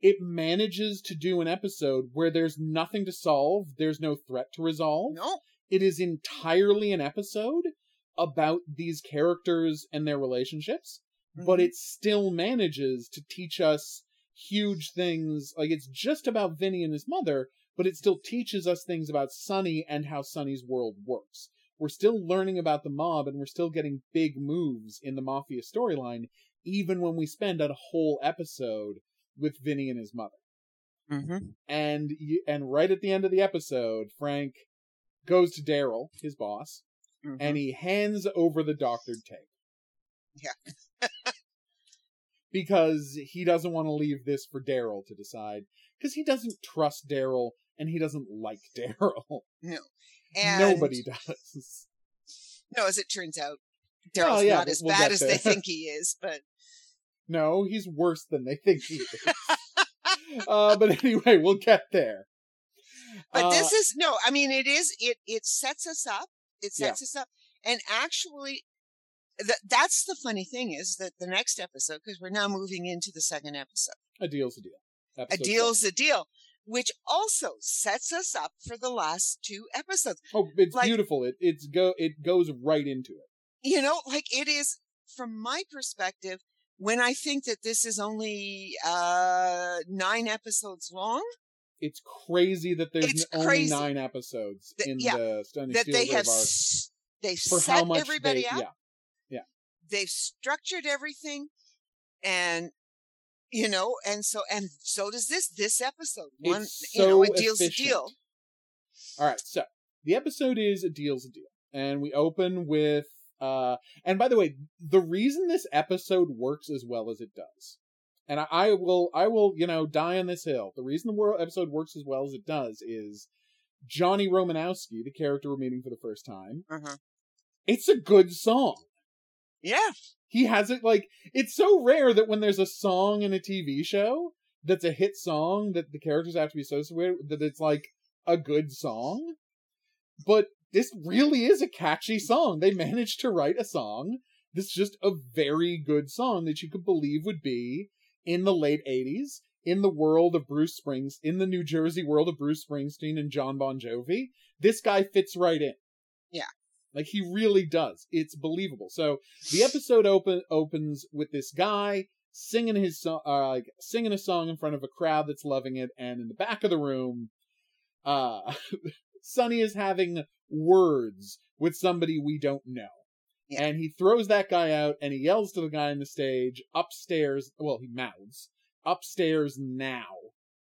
it manages to do an episode where there's nothing to solve, there's no threat to resolve. No, It is entirely an episode about these characters and their relationships, but Mhm. it still manages to teach us huge things. Like it's just about Vinny and his mother, but it still teaches us things about Sonny and how Sonny's world works. We're still learning about the mob and we're still getting big moves in the mafia storyline, even when we spend a whole episode with Vinny and his mother. Mm-hmm. And you, and right at the end of the episode, Frank goes to Daryl, his boss, Mm-hmm. and he hands over the doctored tape. Yeah. because he doesn't want to leave this for Daryl to decide. Because he doesn't trust Daryl and he doesn't like Daryl. no, and Nobody does. No, as it turns out, Oh, Daryl's yeah, not as we'll bad as there. they think he is, but No, he's worse than they think he is. uh, but anyway, we'll get there. but Uh, this is no. I mean, it is it it sets us up. It Yeah. sets us up, and actually. Th- that's the funny thing is that the next episode, because we're now moving into the second episode. a deal's a deal. a deal's seven. a deal, which also sets us up for the last two episodes. Oh, it's like- beautiful. It it's go it goes right into it. You know, like it is from my perspective. When I think that this is only uh nine episodes long, It's crazy that there's It's only crazy. nine episodes in yeah, the Stunning that they have s- for set how much everybody they up. yeah They've structured everything, and you know, and so and so does this this episode. One, It's you know, it a deal's a deal. All right, so the episode is a deal's a deal, and we open with uh. And by the way, the reason this episode works as well as it does, and I, I will, I will, you know, die on this hill. The reason the world episode works as well as it does is Johnny Romanowski, the character we're meeting for the first time. Uh-huh. It's a good song. Yeah, He has it like it's so rare that when there's a song in a TV show that's a hit song that the characters have to be associated with that it's like a good song. But this really is a catchy song. They managed to write a song that's just a very good song that you could believe would be in the late 80s in the world of Bruce Springs in the New Jersey world of Bruce Springsteen and John Bon Jovi. This guy fits right in. Yeah. Like he really does. It's believable. So the episode open opens with this guy singing his song, uh, like singing a song in front of a crowd that's loving it, and in the back of the room, uh, Sonny is having words with somebody we don't know. And he throws that guy out and he yells to the guy on the stage upstairs. Well, he mouths upstairs now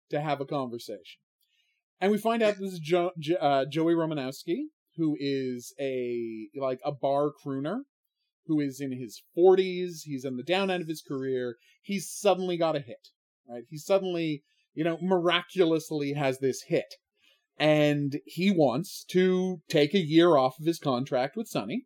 to have a conversation. And we find out this is jo- jo- uh, Joey Romanowski, who is a like a bar crooner, who is in his 40s. He's in the down end of his career. He's suddenly got a hit, right? He suddenly, you know, miraculously has this hit, and he wants to take a year off of his contract with Sonny.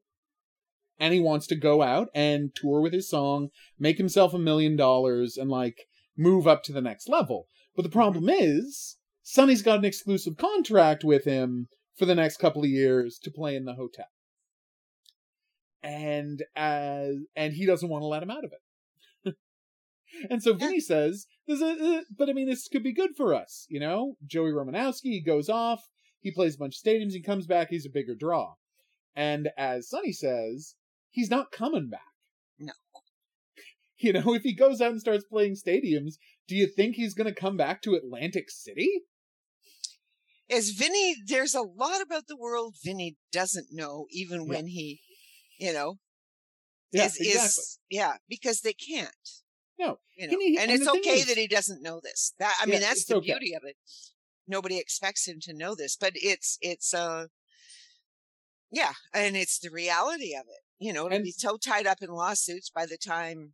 And he wants to go out and tour with his song, make himself a million dollars, and like move up to the next level. But the problem is, Sonny's got an exclusive contract with him for the next couple of years to play in the hotel. And as and he doesn't want to let him out of it. and so Vinny says, "There's a, uh, but I mean, this could be good for us, you know." Joey Romanowski goes off, he plays a bunch of stadiums, he comes back, he's a bigger draw. And as Sonny says, he's not coming back. No. You know, if he goes out and starts playing stadiums, do you think he's going to come back to Atlantic City? as Vinny, there's a lot about the world Vinny doesn't know, even Yeah. when he, you know, Yeah, is, exactly. is yeah, because they can't. No. you know, And he- and, and it's okay is- that he doesn't know this. That I Yeah, mean, that's the okay. beauty of it. Nobody expects him to know this, but it's it's uh, yeah, and it's the reality of it. You know, to And- be so tied up in lawsuits by the time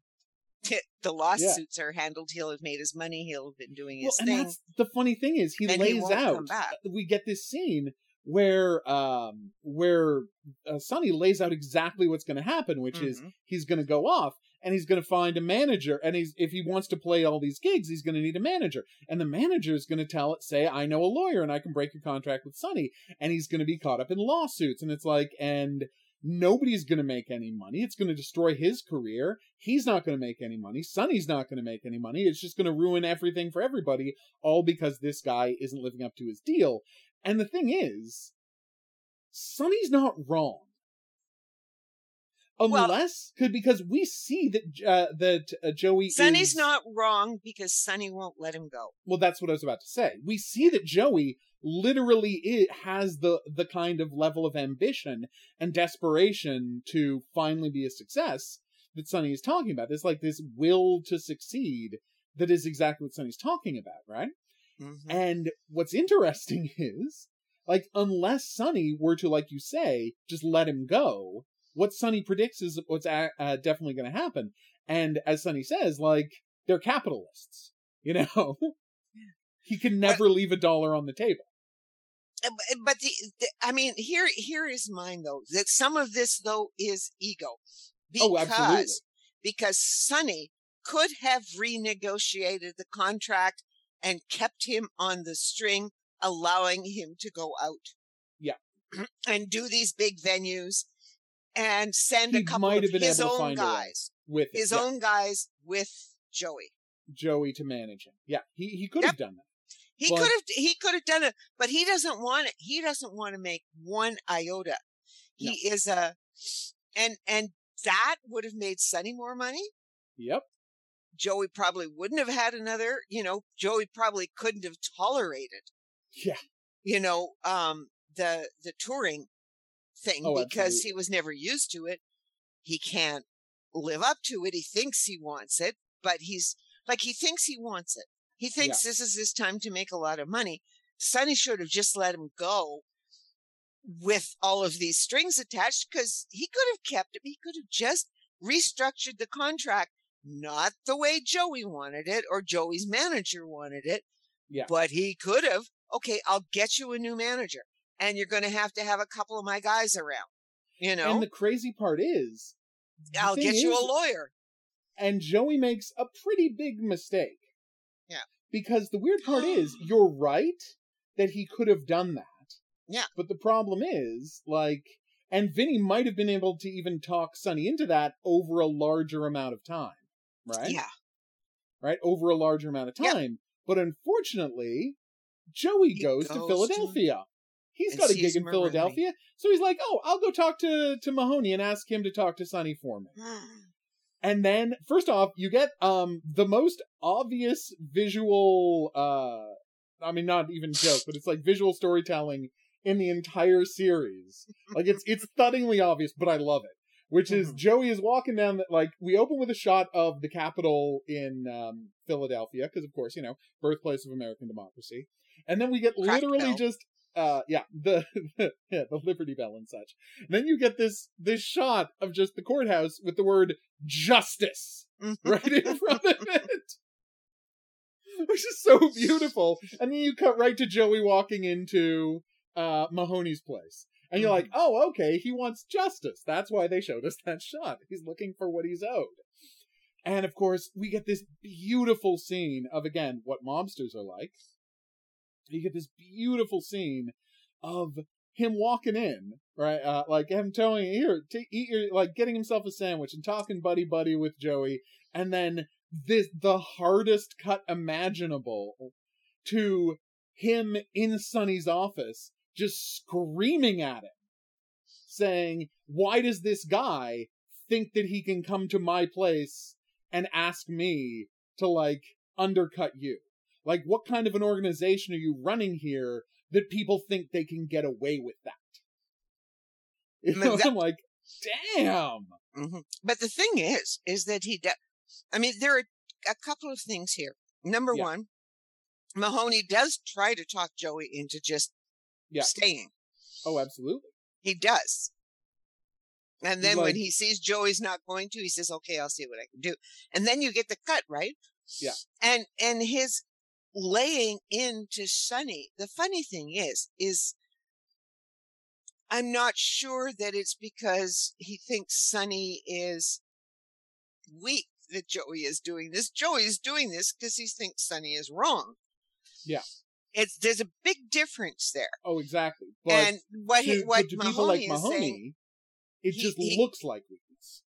the lawsuits are handled, he'll have made his money. He'll have been doing Well, his and thing. the funny thing is he And lays won't out. We get this scene where um where uh, Sonny lays out exactly what's going to happen, which is Mhm. he's going to go off and he's going to find a manager, and he's if he wants to play all these gigs, he's going to need a manager, and the manager is going to tell it, say, I know a lawyer and I can break your contract with Sonny, and he's going to be caught up in lawsuits, and it's like and. Nobody's going to make any money. It's going to destroy his career. He's not going to make any money. Sonny's not going to make any money. It's just going to ruin everything for everybody, all because this guy isn't living up to his deal. And the thing is, Sonny's not wrong. Unless well, because we see that uh, that uh, Joey Sonny's is, not wrong because Sonny won't let him go. Well, that's what I was about to say. We see that Joey literally it has the the kind of level of ambition and desperation to finally be a success that Sonny is talking about. There's like this will to succeed that is exactly what Sonny's talking about, right? Mm-hmm. And what's interesting is, like, unless Sonny were to, like you say, just let him go, what Sonny predicts is what's uh, definitely going to happen. And as Sonny says, like, they're capitalists, you know? he can never leave a dollar on the table. Uh, but the, the, I mean, here here is mine though. That some of this though is ego, because oh, absolutely. because Sonny could have renegotiated the contract and kept him on the string, allowing him to go out. Yeah. and do these big venues and send he a couple of his own guys with his yeah. own guys with Joey. Joey to manage him. Yeah, he he could yep. have done that. He could have he could have done it, but he doesn't want it. He doesn't want to make one iota. He no. is a and and that would have made Sonny more money. Yep. Joey probably wouldn't have had another, you know, Joey probably couldn't have tolerated. Yeah. You know, um the the touring thing oh, because absolutely. he was never used to it. He can't live up to it. He thinks he wants it, but he's like he thinks he wants it. He thinks yeah. this is his time to make a lot of money. Sonny should have just let him go with all of these strings attached because he could have kept him. He could have just restructured the contract not the way Joey wanted it or Joey's manager wanted it. Yeah. But he could have, okay, I'll get you a new manager and you're going to have to have a couple of my guys around, you know? And the crazy part is, I'll get you a lawyer. And Joey makes a pretty big mistake. Yeah. Because the weird part is, you're right that he could have done that. Yeah. But the problem is, like, and Vinny might have been able to even talk Sonny into that over a larger amount of time right? Yeah. Right? Over a larger amount of time. Yep. But unfortunately, Joey goes, goes, to Philadelphia. He's got a gig in Philadelphia. So he's like, oh, I'll go talk to, to Mahoney and ask him to talk to Sonny for me. and then, first off, you get um the most obvious visual, uh, I mean, not even joke, but it's like visual storytelling in the entire series. Like it's it's thuddingly obvious, but I love it which is mm-hmm. Joey is walking down the, like we open with a shot of the Capitol in um, Philadelphia because of course you know birthplace of American democracy, and then we get Crack literally bell. just uh yeah the yeah the Liberty Bell and such. And then you get this this shot of just the courthouse with the word justice mm-hmm. right in front of it. Which is so beautiful. And then you cut right to Joey walking into uh Mahoney's place. And you're like, mm-hmm. oh, okay, he wants justice. That's why they showed us that shot. He's looking for what he's owed. And of course, we get this beautiful scene of, again, what mobsters are like. You get this beautiful scene of him walking in, right? Uh, like him telling here, to eat your, like getting himself a sandwich and talking buddy buddy with Joey. And then this, the hardest cut imaginable to him in Sonny's office just screaming at him, saying, Why does this guy think that he can come to my place and ask me to, like, undercut you? Like, what kind of an organization are you running here that people think they can get away with that? You know, that, I'm like, damn. Mm-hmm. But the thing is, is that he, de- I mean, there are a couple of things here. Number yeah. one, Mahoney does try to talk Joey into just yeah. staying. Oh, absolutely. He does. And then like, when he sees Joey's not going to, he says, "Okay, I'll see what I can do." And then you get the cut, right? Yeah. And and his laying into Sonny. The funny thing is, is I'm not sure that it's because he thinks Sonny is weak that Joey is doing this. Joey is doing this because he thinks Sonny is wrong. Yeah. It's there's a big difference there. Oh, exactly. But and what he, what to, to people like Mahoney, saying, it just he, looks like weakness.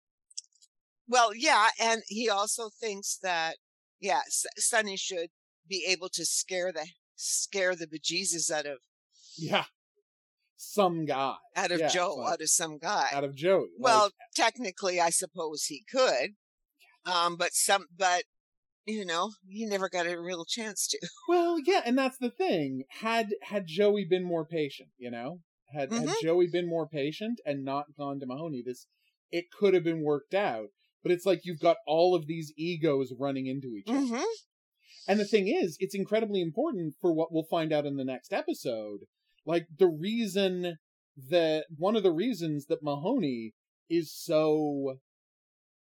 Well, yeah, and he also thinks that yeah, Sonny should be able to scare the scare the bejesus out of yeah some guy out of Yeah, Joe, like, out of some guy. out of Joey. well, Like, technically, I suppose he could, um, but some, but you know, he never got a real chance to. well, yeah, and that's the thing. Had had Joey been more patient, you know, had, had Mhm. Joey been more patient and not gone to Mahoney, this it could have been worked out. But it's like you've got all of these egos running into each other. hmm And the thing is, it's incredibly important for what we'll find out in the next episode. Like the reason that one of the reasons that Mahoney is so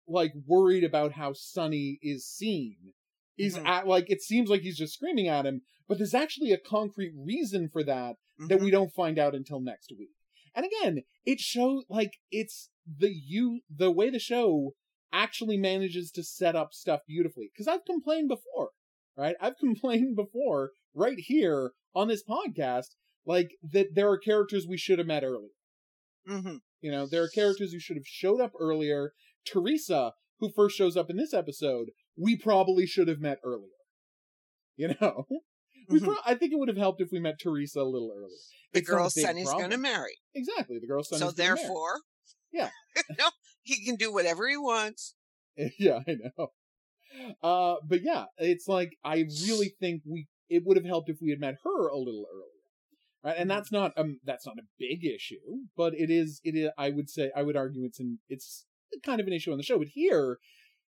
like worried about how Sonny is seen is Mhm. at like it seems like he's just screaming at him, but there's actually a concrete reason for that that Mhm. we don't find out until next week. And again, it shows like it's the you the way the show actually manages to set up stuff beautifully. Because I've complained before, right? I've complained before right here on this podcast, like that there are characters we should have met earlier. hmm You know, there are characters who should have showed up earlier. Teresa, who first shows up in this episode, we probably should have met earlier. You know, we Mhm. pro- I think it would have helped if we met Teresa a little earlier. The It's not a girl Sonny's going to marry, Exactly, the girl son. so is therefore, Yeah. no, he can do whatever he wants. yeah, I know. Uh, but yeah, it's like I really think we it would have helped if we had met her a little earlier, right? And Mhm. that's not um that's not a big issue, but it is it is I would say I would argue it's an it's kind of an issue on the show. But here,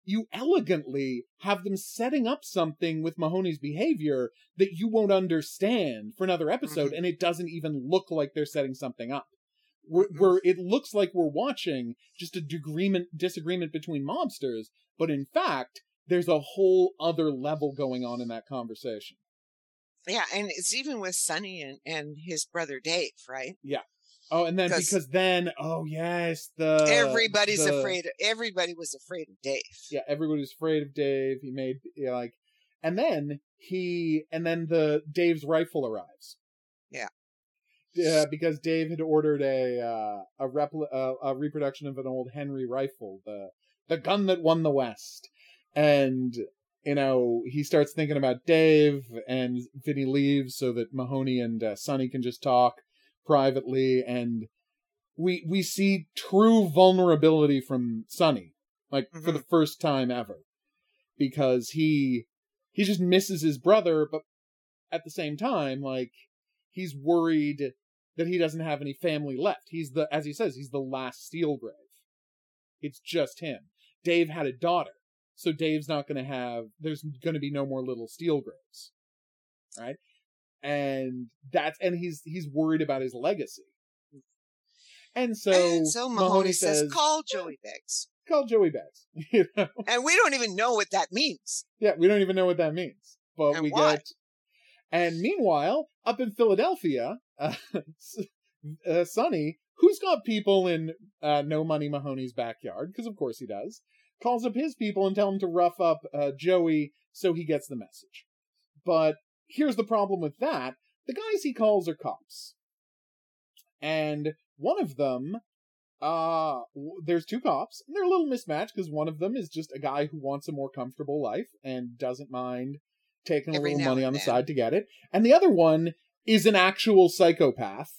you elegantly have them setting up something with Mahoney's behavior that you won't understand for another episode, Mhm. and it doesn't even look like they're setting something up. Where, Mhm. where it looks like we're watching just a disagreement between mobsters, but in fact, there's a whole other level going on in that conversation. Yeah, and it's even with Sonny and, and his brother Dave, right? Yeah. Oh, and then because then, oh yes, the Everybody's the- afraid. Of, everybody was afraid of Dave. Yeah, everybody was afraid of Dave. He made you know, like, and then he, and then the Dave's rifle arrives. Yeah. Yeah, because Dave had ordered a uh, a repli- uh, a reproduction of an old Henry rifle, the the gun that won the West, and you know he starts thinking about Dave, and Vinny leaves so that Mahoney and uh, Sonny can just talk privately, and we we see true vulnerability from Sonny, like for the first time ever, because he he just misses his brother, but at the same time, like he's worried that he doesn't have any family left. He's the, as he says, he's the last Steelgrave. It's just him. Dave had a daughter, so Dave's not going to have. There's going to be no more little Steelgraves, right? And that's and he's he's worried about his legacy. And so, and so Mahoney, Mahoney says, says, "Call Joey Beggs," call Joey Beggs. you know? and we don't even know what that means. Yeah, we don't even know what that means, but And we why? get. And meanwhile, up in Philadelphia, uh, uh, Sonny, who's got people in uh, No Money Mahoney's backyard, because of course he does, calls up his people and tell them to rough up uh, Joey so he gets the message. But here's the problem with that: the guys he calls are cops, and one of them uh there's two cops and they're a little mismatched because one of them is just a guy who wants a more comfortable life and doesn't mind taking a little money on the side to get it and the other one is an actual psychopath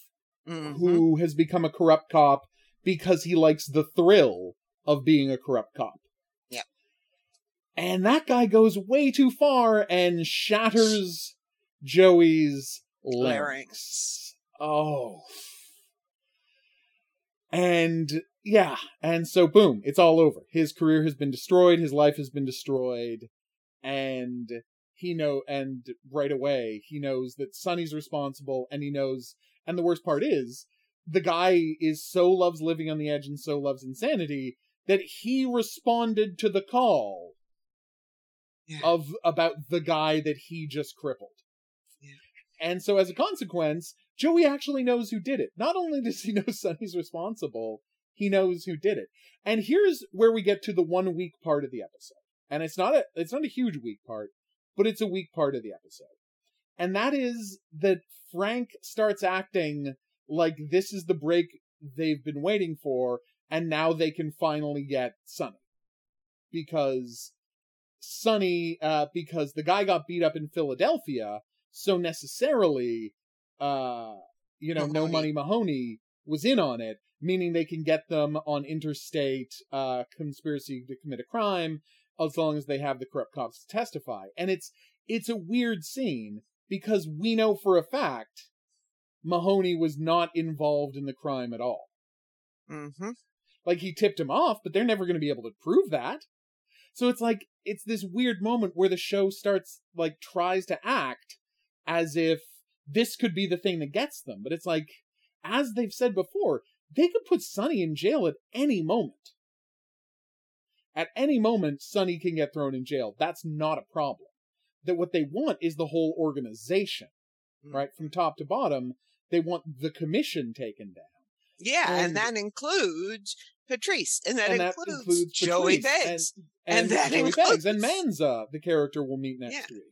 Mhm. who has become a corrupt cop because he likes the thrill of being a corrupt cop. And that guy goes way too far and shatters joey's larynx. oh. And yeah, and so boom, it's all over. His career has been destroyed, his life has been destroyed, and he know and right away he knows that Sonny's responsible and he knows and the worst part is the guy is so loves living on the edge and so loves insanity that he responded to the call Yeah. of about the guy that he just crippled. Yeah. And so as a consequence, Joey actually knows who did it. Not only does he know Sonny's responsible, he knows who did it. And here's where we get to the one weak part of the episode. And it's not a it's not a huge weak part, but it's a weak part of the episode. And that is that Frank starts acting like this is the break they've been waiting for, and now they can finally get Sonny. Because Sonny, uh, because the guy got beat up in Philadelphia, so necessarily, uh, you know, No Money Mahoney was in on it, meaning they can get them on interstate uh, conspiracy to commit a crime as long as they have the corrupt cops to testify. And it's it's a weird scene because we know for a fact Mahoney was not involved in the crime at all. Mm-hmm. Like he tipped him off, but they're never going to be able to prove that. So it's like it's this weird moment where the show starts like tries to act as if this could be the thing that gets them, but it's like as they've said before, they could put Sonny in jail at any moment. At any moment, Sonny can get thrown in jail. That's not a problem. That what they want is the whole organization, hmm. right? From top to bottom, they want the commission taken down. Yeah, and, And- that includes Patrice, and that and that includes, includes Joey Beggs. and, And that Joey includes- Beggs and Manza, the character we'll meet next Yeah. week.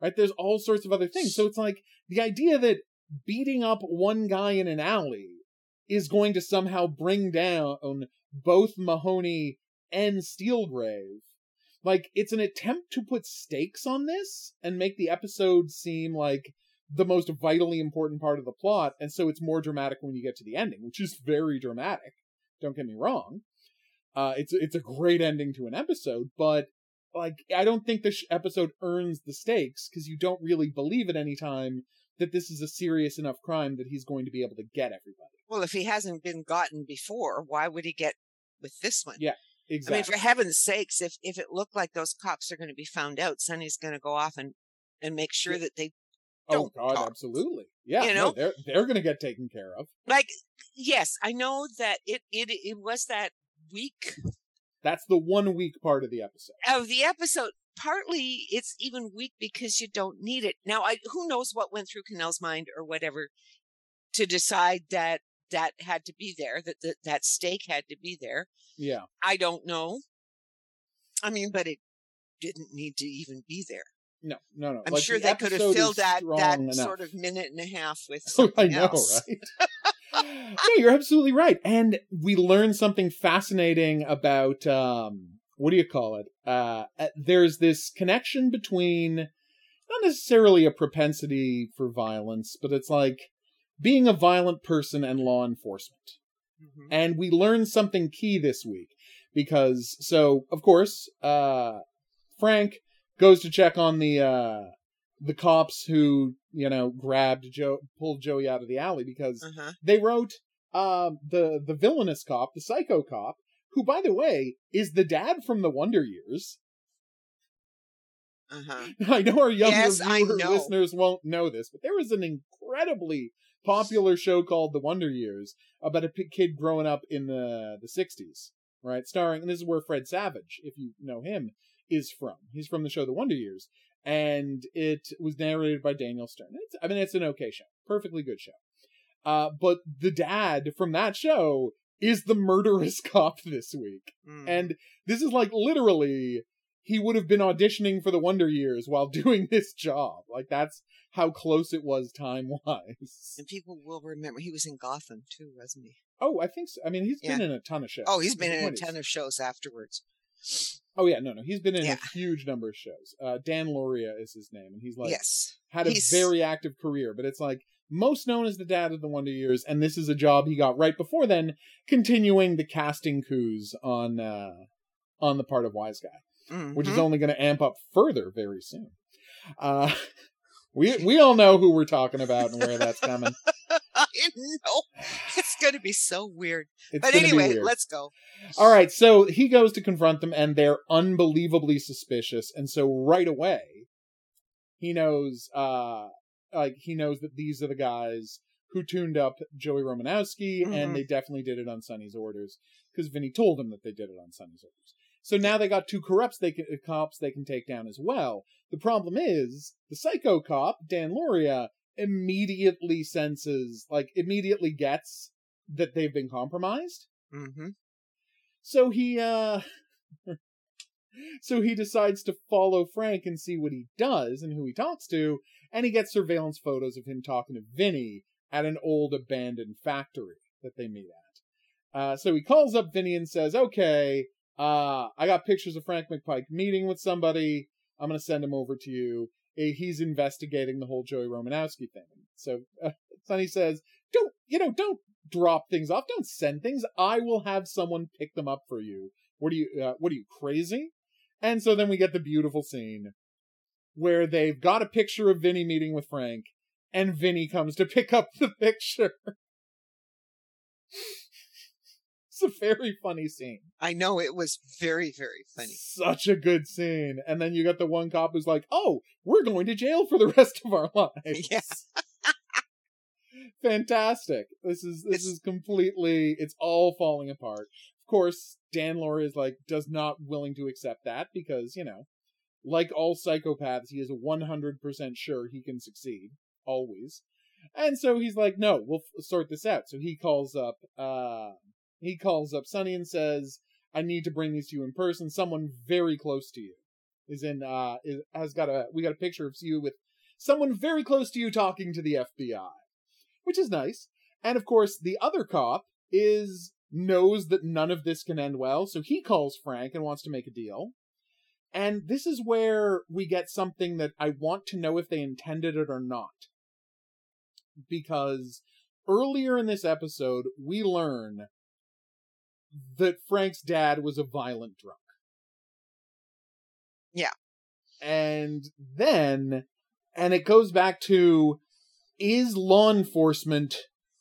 Right? There's all sorts of other things. So it's like the idea that beating up one guy in an alley is going to somehow bring down both Mahoney and Steelgrave. Like it's an attempt to put stakes on this and make the episode seem like the most vitally important part of the plot, and so it's more dramatic when you get to the ending, which is very dramatic. Don't get me wrong. Uh, it's it's a great ending to an episode, but like I don't think this episode earns the stakes because you don't really believe at any time that this is a serious enough crime that he's going to be able to get everybody. Well, if he hasn't been gotten before, why would he get with this one? Yeah, Exactly. I mean, for heaven's sakes, if if it looked like those cops are going to be found out, Sonny's going to go off and and make sure Yeah. that they oh God, talk. absolutely. Yeah, You no, know? they're they're going to get taken care of. like. Yes, I know that it it it was that week That's the one week part of the episode. of the episode. Partly, it's even weak because you don't need it. Now, I who knows what went through Cannell's mind or whatever to decide that that had to be there, that that, that stake had to be there. Yeah. I don't know. I mean, but it didn't need to even be there. No, no, no. I'm Like, sure the they could have filled that that enough. sort of minute and a half with Oh, I know, else. right? no, you're absolutely right. And we learned something fascinating about um what do you call it? Uh uh, there's this connection between not necessarily a propensity for violence, but it's like being a violent person and law enforcement. Mhm. And we learned something key this week because so of course, uh Frank goes to check on the uh the cops who, you know, grabbed Joe pulled Joey out of the alley because Uh-huh. they wrote um the the villainous cop, the psycho cop, who by the way is the dad from the Wonder Years. Uh-huh. I know our younger Yes, I viewer know. listeners won't know this, but there was an incredibly popular show called The Wonder Years about a kid growing up in the the 60s, right? Starring, and this is where Fred Savage, if you know him, is from. He's from the show The Wonder Years, and it was narrated by Daniel Stern. It's, I mean, it's an okay show, perfectly good show. Uh, but the dad from that show is the murderous cop this week. Mm. And this is like literally he would have been auditioning for the Wonder Years while doing this job. Like that's how close it was time wise. And people will remember he was in Gotham too, wasn't he? Oh, I think so. I mean, he's been in a ton of shows. Oh, he's been in a ton of shows afterwards. Oh yeah, no, no, he's been in Yeah. a huge number of shows. Uh, Dan Lauria is his name, and he's like yes. had a he's- very active career. But it's like most known as the dad of the Wonder Years, and this is a job he got right before then, continuing the casting coups on uh, on the part of Wiseguy. which is Mhm. only going to amp up further very soon. Uh, we we all know who we're talking about and where that's coming. I know. It's going to be so weird. It's But anyway, weird. let's go. All right, so he goes to confront them, and they're unbelievably suspicious. And so right away, he knows, uh, like he knows that these are the guys who tuned up Joey Romanowski, Mhm. and they definitely did it on Sonny's orders because Vinny told him that they did it on Sonny's orders. So now they got two corrupts they can, cops they can take down as well. The problem is the psycho cop Dan Lauria immediately senses, like immediately gets that they've been compromised. hmm So he uh so he decides to follow Frank and see what he does and who he talks to, and he gets surveillance photos of him talking to Vinny at an old abandoned factory that they meet at. Uh so he calls up Vinny and says, "Okay, uh I got pictures of Frank McPike meeting with somebody. I'm going to send him over to you. Eh, He's investigating the whole Joey Romanowski thing." So uh, Sonny says, "Don't you know, don't drop things off. Don't send things. I will have someone pick them up for you. What are you? Uh, what are you crazy? And so then we get the beautiful scene where they've got a picture of Vinny meeting with Frank, and Vinny comes to pick up the picture. It's a very funny scene. I know it was very, very funny. Such a good scene. And then you got the one cop who's like, "Oh, we're going to jail for the rest of our lives." Yes. Fantastic. This is this It's- is completely it's all falling apart. Of course, Dan Lauria is like does not willing to accept that because, you know, like all psychopaths, he is 100% sure he can succeed always. And so he's like, "No, we'll f- sort this out." So he calls up uh he calls up Sonny and says, "I need to bring these to you in person. Someone very close to you is in uh is, has got a we got a picture of you with someone very close to you talking to the FBI." Which is nice. And of course, the other cop is knows that none of this can end well, so he calls Frank and wants to make a deal. And this is where we get something that I want to know if they intended it or not. Because earlier in this episode, we learn that Frank's dad was a violent drunk. Yeah. And then, and it goes back to is law enforcement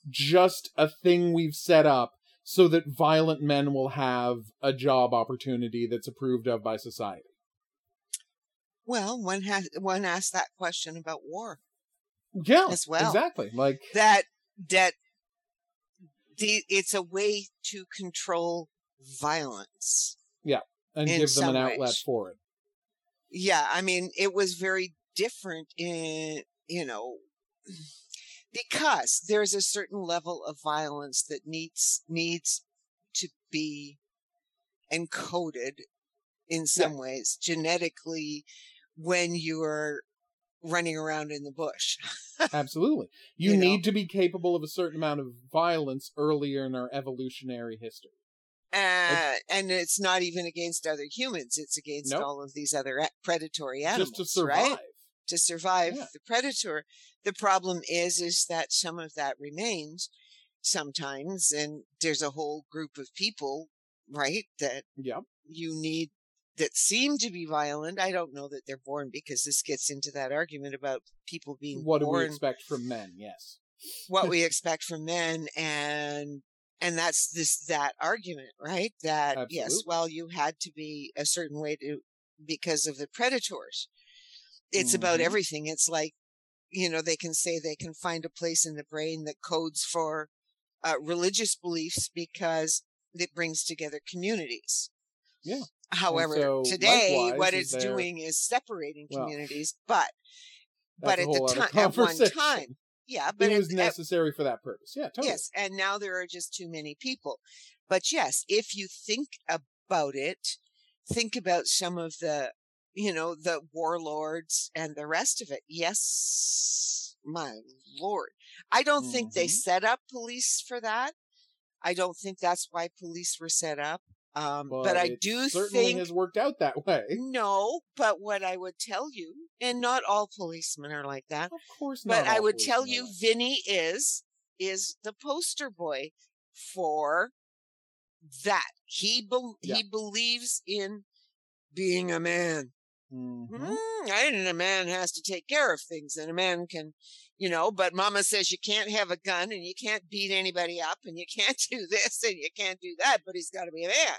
just a thing we've set up so that violent men will have a job opportunity that's approved of by society? Well, one has one asked that question about war. Yeah, As well. exactly. Like, That that the it's a way to control violence. Yeah, and give them an outlet ways. for it. Yeah, I mean, it was very different in you know because there's a certain level of violence that needs needs to be encoded in some ways genetically when you're running around in the bush. Absolutely. You, You know? need to be capable of a certain amount of violence earlier in our evolutionary history. Uh, and it's not even against other humans; it's against Nope. all of these other predatory animals, just to survive. right? To survive Yeah. the predator. The problem is, is that some of that remains sometimes, and there's a whole group of people, right, that Yep. you need that seem to be violent. I don't know that they're born because this gets into that argument about people being What do we expect from men? Yes. what we expect from men and and that's this that argument right that yes well you had to be a certain way to because of the predators it's about Mhm. everything it's like you know they can say they can find a place in the brain that codes for uh, religious beliefs because it brings together communities Yeah. However so, today what it's there- doing is separating Well, communities but but at the time at one time yeah but it was at necessary for that purpose. Yeah, totally. Yes, and now there are just too many people. But yes, if you think about it, think about some of the, you know, the warlords and the rest of it. Yes, my lord. I don't think they Mhm. set up police for that. I don't think that's why police were set up. Um, but, I it do certainly think has worked out that way. no. But what I would tell you, and not all policemen are like that Of course not. but I would tell you, Vinny is is the poster boy for that. He be- Yeah. he believes in being a man. Mhm. Mm, and a man has to take care of things, and a man can, you know. But Mama says you can't have a gun, and you can't beat anybody up, and you can't do this, and you can't do that. But he's got to be a man.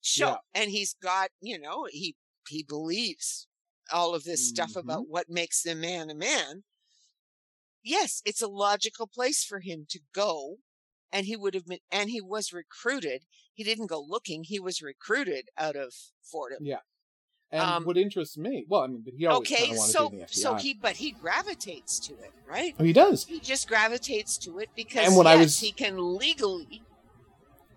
Sure, Yeah. and he's got, you know, he he believes all of this stuff Mhm. about what makes the man a man. Yes, it's a logical place for him to go, and he would have been, and he was recruited. He didn't go looking; he was recruited out of Fordham. Yeah. And Um, what interests me, well, I mean, but he always okay, wanted so to be in the FBI. so he, but he gravitates to it, right? oh, he does. He just gravitates to it because And when I yes, was- he can legally.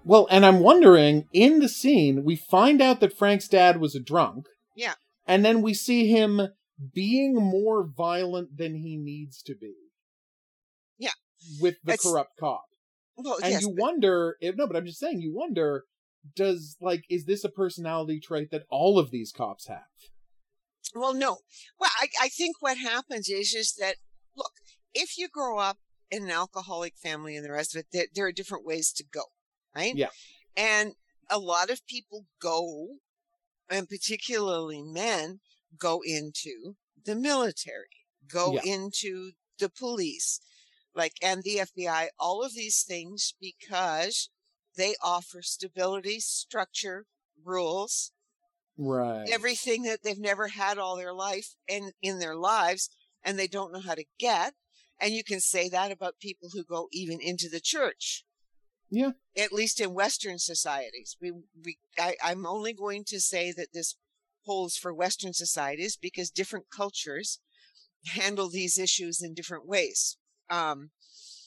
Well, and I'm wondering, in the scene, we find out that Frank's dad was a drunk. Yeah. And then we see him being more violent than he needs to be. Yeah. With the That's- corrupt cop. Well, And yes, you but- wonder, if, no, but I'm just saying, you wonder, does, like, is this a personality trait that all of these cops have? Well, no. Well, I, I think what happens is is that look, if you grow up in an alcoholic family and the rest of it, there, there are different ways to go, right? Yeah. And a lot of people go, and particularly men, go into the military, go Yeah. into the police, like, and the FBI, all of these things because they offer stability, structure, rules, Right. everything that they've never had all their life and in their lives and they don't know how to get and you can say that about people who go even into the church Yeah. at least in western societies we, we I, i'm only going to say that this holds for western societies because different cultures handle these issues in different ways um,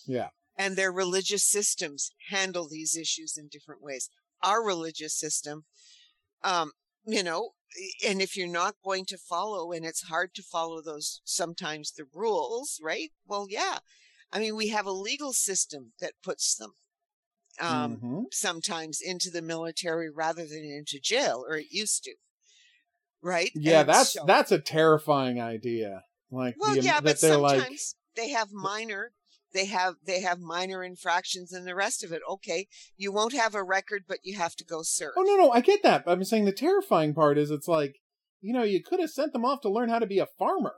Yeah. And their religious systems handle these issues in different ways our religious system um, you know and if you're not going to follow and it's hard to follow those sometimes the rules right well yeah i mean we have a legal system that puts them um, Mhm. sometimes into the military rather than into jail or it used to right Yeah, And that's so- that's a terrifying idea. Like well the, yeah that but they're sometimes like they have minor they have they have minor infractions and the rest of it okay you won't have a record but you have to go serve Oh no, no, I get that. But I'm saying the terrifying part is it's like, you know, you could have sent them off to learn how to be a farmer.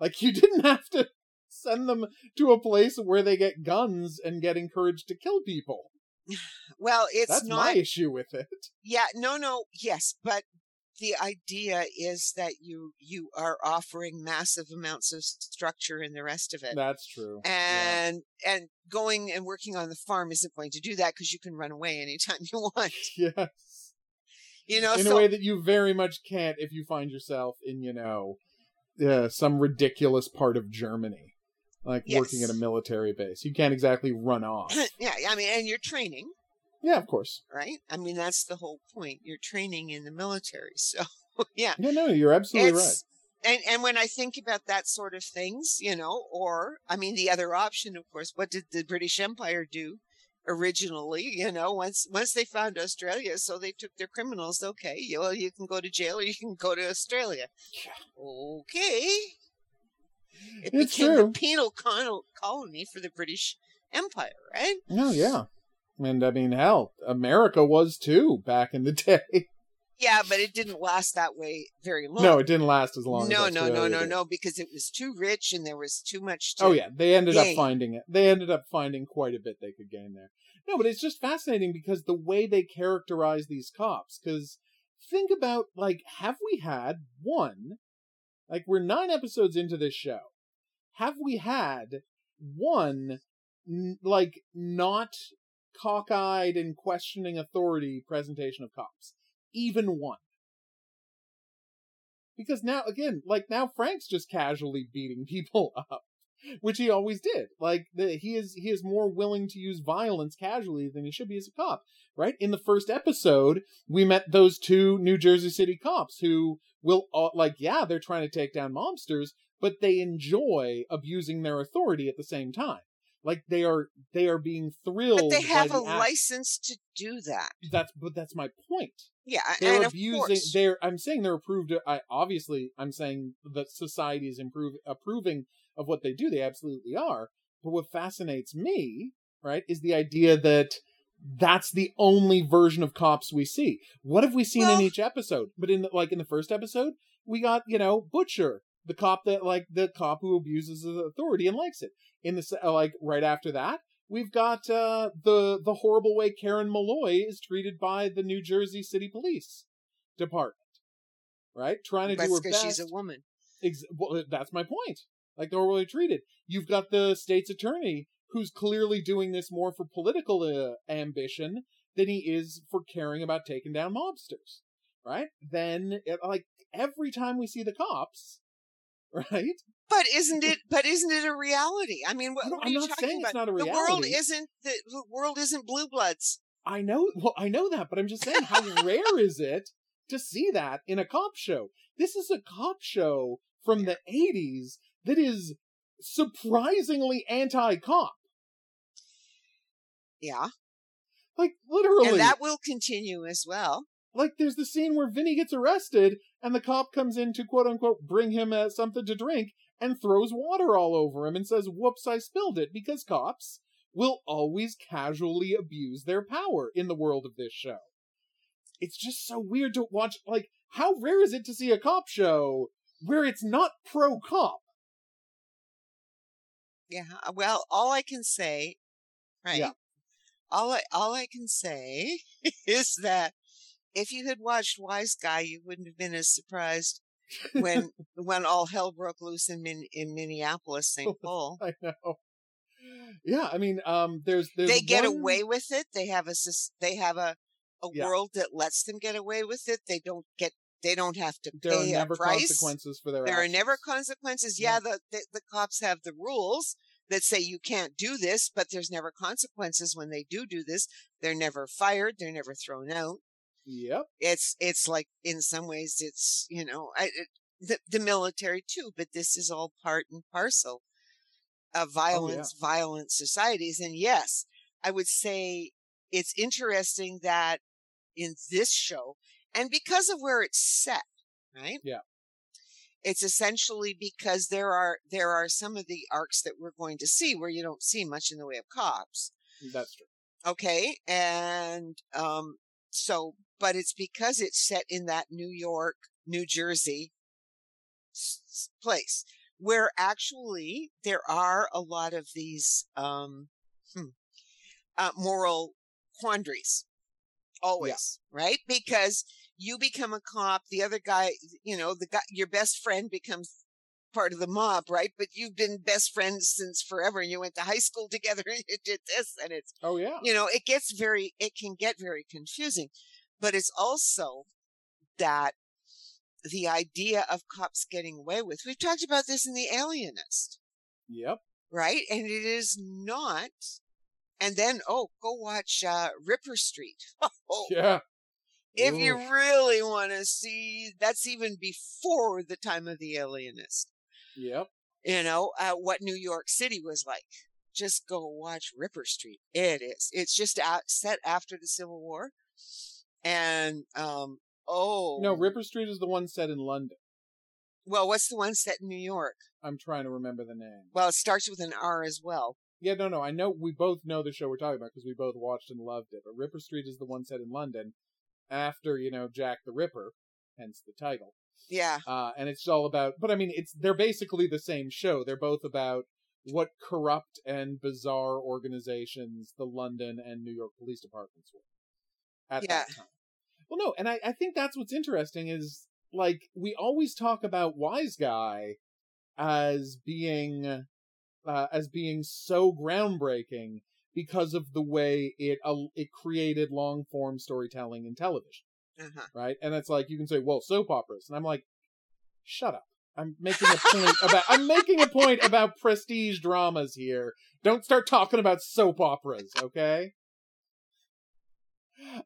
Like you didn't have to send them to a place where they get guns and get encouraged to kill people. well it's That's not my issue with it. yeah no no yes but the idea is that you you are offering massive amounts of structure and the rest of it That's true. Yeah. and and going and working on the farm isn't going to do that because you can run away anytime you want Yes. you know In so a way that you very much can't if you find yourself in, you know, uh, some ridiculous part of Germany. Like working at a military base. You can't exactly run off. yeah i mean and you're training yeah, of course. right i mean that's the whole point you're training in the military so yeah Yeah, no, you're absolutely right. and and when i think about that sort of things you know or i mean the other option of course what did the british empire do originally you know once once they found australia so they took their criminals okay you, well you can go to jail or you can go to australia okay it It's became true. the penal colony for the british empire right No, yeah. And I mean, hell, America was too back in the day. yeah but it didn't last that way very long no, it didn't last as long no as no no no did. no because it was too rich and there was too much to Oh yeah, they ended up finding it. They ended up finding quite a bit they could gain there. No, but it's just fascinating because the way they characterize these cops. Because think about like, have we had one? Like we're nine episodes into this show. Have we had one like not cockeyed and questioning authority presentation of cops? Even one. Because now, again, like now Frank's just casually beating people up, which he always did. Like the, he is he is more willing to use violence casually than he should be as a cop. Right in the first episode, we met those two New Jersey City cops who will uh, like yeah they're trying to take down mobsters, but they enjoy abusing their authority at the same time. Like they are they are being thrilled. But they have a act- license to do that. That's but that's my point. Yeah, they're abusing they're i'm saying they're approved i obviously i'm saying that society is improve, approving of what they do they absolutely are. But what fascinates me right is the idea that that's the only version of cops we see. What have we seen in each episode? But in the, like in the first episode we got you know butcher the cop that like the cop who abuses his authority and likes it in the like right after that we've got uh, the the horrible way Karen Malloy is treated by the New Jersey City Police Department, right? Trying to that's do her because best. she's a woman. Ex- well, that's my point. Like they're horribly treated. You've got the state's attorney who's clearly doing this more for political uh, ambition than he is for caring about taking down mobsters, right? Then, it, like every time we see the cops, right? But isn't it? But isn't it a reality? I mean, what, I what are I'm you not talking saying about? it's not a The world isn't the, the world isn't blue bloods. I know, well, I know that, but I'm just saying, how rare is it to see that in a cop show? This is a cop show from the 80s that is surprisingly anti-cop. Yeah, Like, literally. and that will continue as well. like, there's the scene where Vinny gets arrested and the cop comes in to quote unquote bring him uh, something to drink, and throws water all over him and says, Whoops, I spilled it, because cops will always casually abuse their power in the world of this show. It's just so weird to watch. Like, how rare is it to see a cop show where it's not pro cop? Yeah. Well, all I can say, right? Yeah. All I all I can say is that if you had watched Wiseguy, you wouldn't have been as surprised when when all hell broke loose in Min, in Minneapolis, St. Paul. I know. Yeah, I mean, um, there's, there's They get one- away with it. They have a they have a a Yeah. world that lets them get away with it. They don't get they don't have to There are pay never a price. consequences for their There are never consequences. Yeah. Yeah, the, the the cops have the rules that say you can't do this, but there's never consequences when they do do this. They're never fired. They're never thrown out. Yep. It's it's like in some ways it's you know I, it, the the military too, but this is all part and parcel of violence, violent societies. And yes, I would say it's interesting that in this show, and because of where it's set, right? Yeah. It's essentially because there are there are some of the arcs that we're going to see where you don't see much in the way of cops. That's true. Okay. And um so but it's because it's set in that New York, New Jersey place where actually there are a lot of these um hmm, uh, moral quandaries always right? Because you become a cop the other guy you know the guy your best friend becomes part of the mob right? But you've been best friends since forever and you went to high school together and you did this and it's Oh yeah. you know it gets very it can get very confusing but it's also that the idea of cops getting away with we've talked about this in the alienist. Yep. right? And it is not and then oh go watch uh ripper street. Oh, Yeah. if you really want to see that's even before the time of the alienist. Yep. you know uh, what new york city was like. Just go watch ripper street. It is it's just out, set after the civil war and um oh No, Ripper Street is the one set in London. well what's the one set in new york I'm trying to remember the name. well it starts with an r as well Yeah, no, no. I know we both know the show we're talking about because we both watched and loved it. But Ripper Street is the one set in London after you know Jack the Ripper, hence the title. yeah Uh, and it's all about. But I mean, it's they're basically the same show. They're both about what corrupt and bizarre organizations the London and New York police departments were at Yeah. that time. Well, no, and I, I think that's what's interesting is like we always talk about Wiseguy as being uh, as being so groundbreaking because of the way it uh, it created long form storytelling in television, uh-huh. right? And it's like you can say, well, soap operas, and I'm like, shut up. I'm making a point about I'm making a point about prestige dramas here. Don't start talking about soap operas, okay?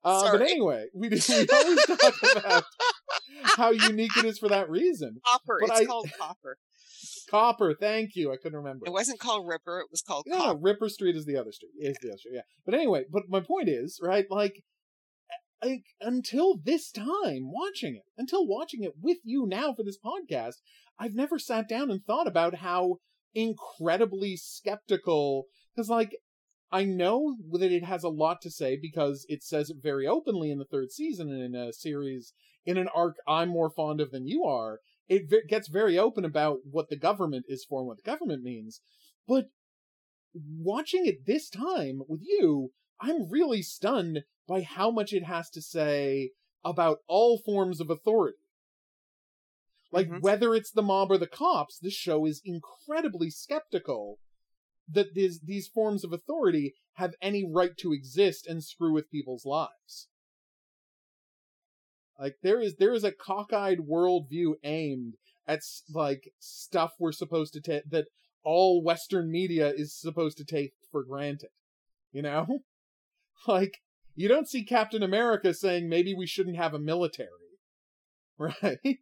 Uh, but anyway, we, we always talk about how unique it is for that reason. copper But it's I- called copper Copper, thank you. I couldn't remember. it wasn't called ripper it was called No, no, copper Ripper Street is the other street. Is the other street, yeah. But anyway, but my point is, right, like, like until this time watching it, until watching it with you now for this podcast, I've never sat down and thought about how incredibly skeptical, because like, I know that it has a lot to say because it says it very openly in the third season and in a series, in an arc I'm more fond of than you are. It ve- gets very open about what the government is for and what the government means. But watching it this time with you, I'm really stunned by how much it has to say about all forms of authority. Like, Mhm. whether it's the mob or the cops, this show is incredibly skeptical that these, these forms of authority have any right to exist and screw with people's lives. Like, there is, there is a cockeyed worldview aimed at, like, stuff we're supposed to take, that all Western media is supposed to take for granted. You know? Like, you don't see Captain America saying maybe we shouldn't have a military. Right?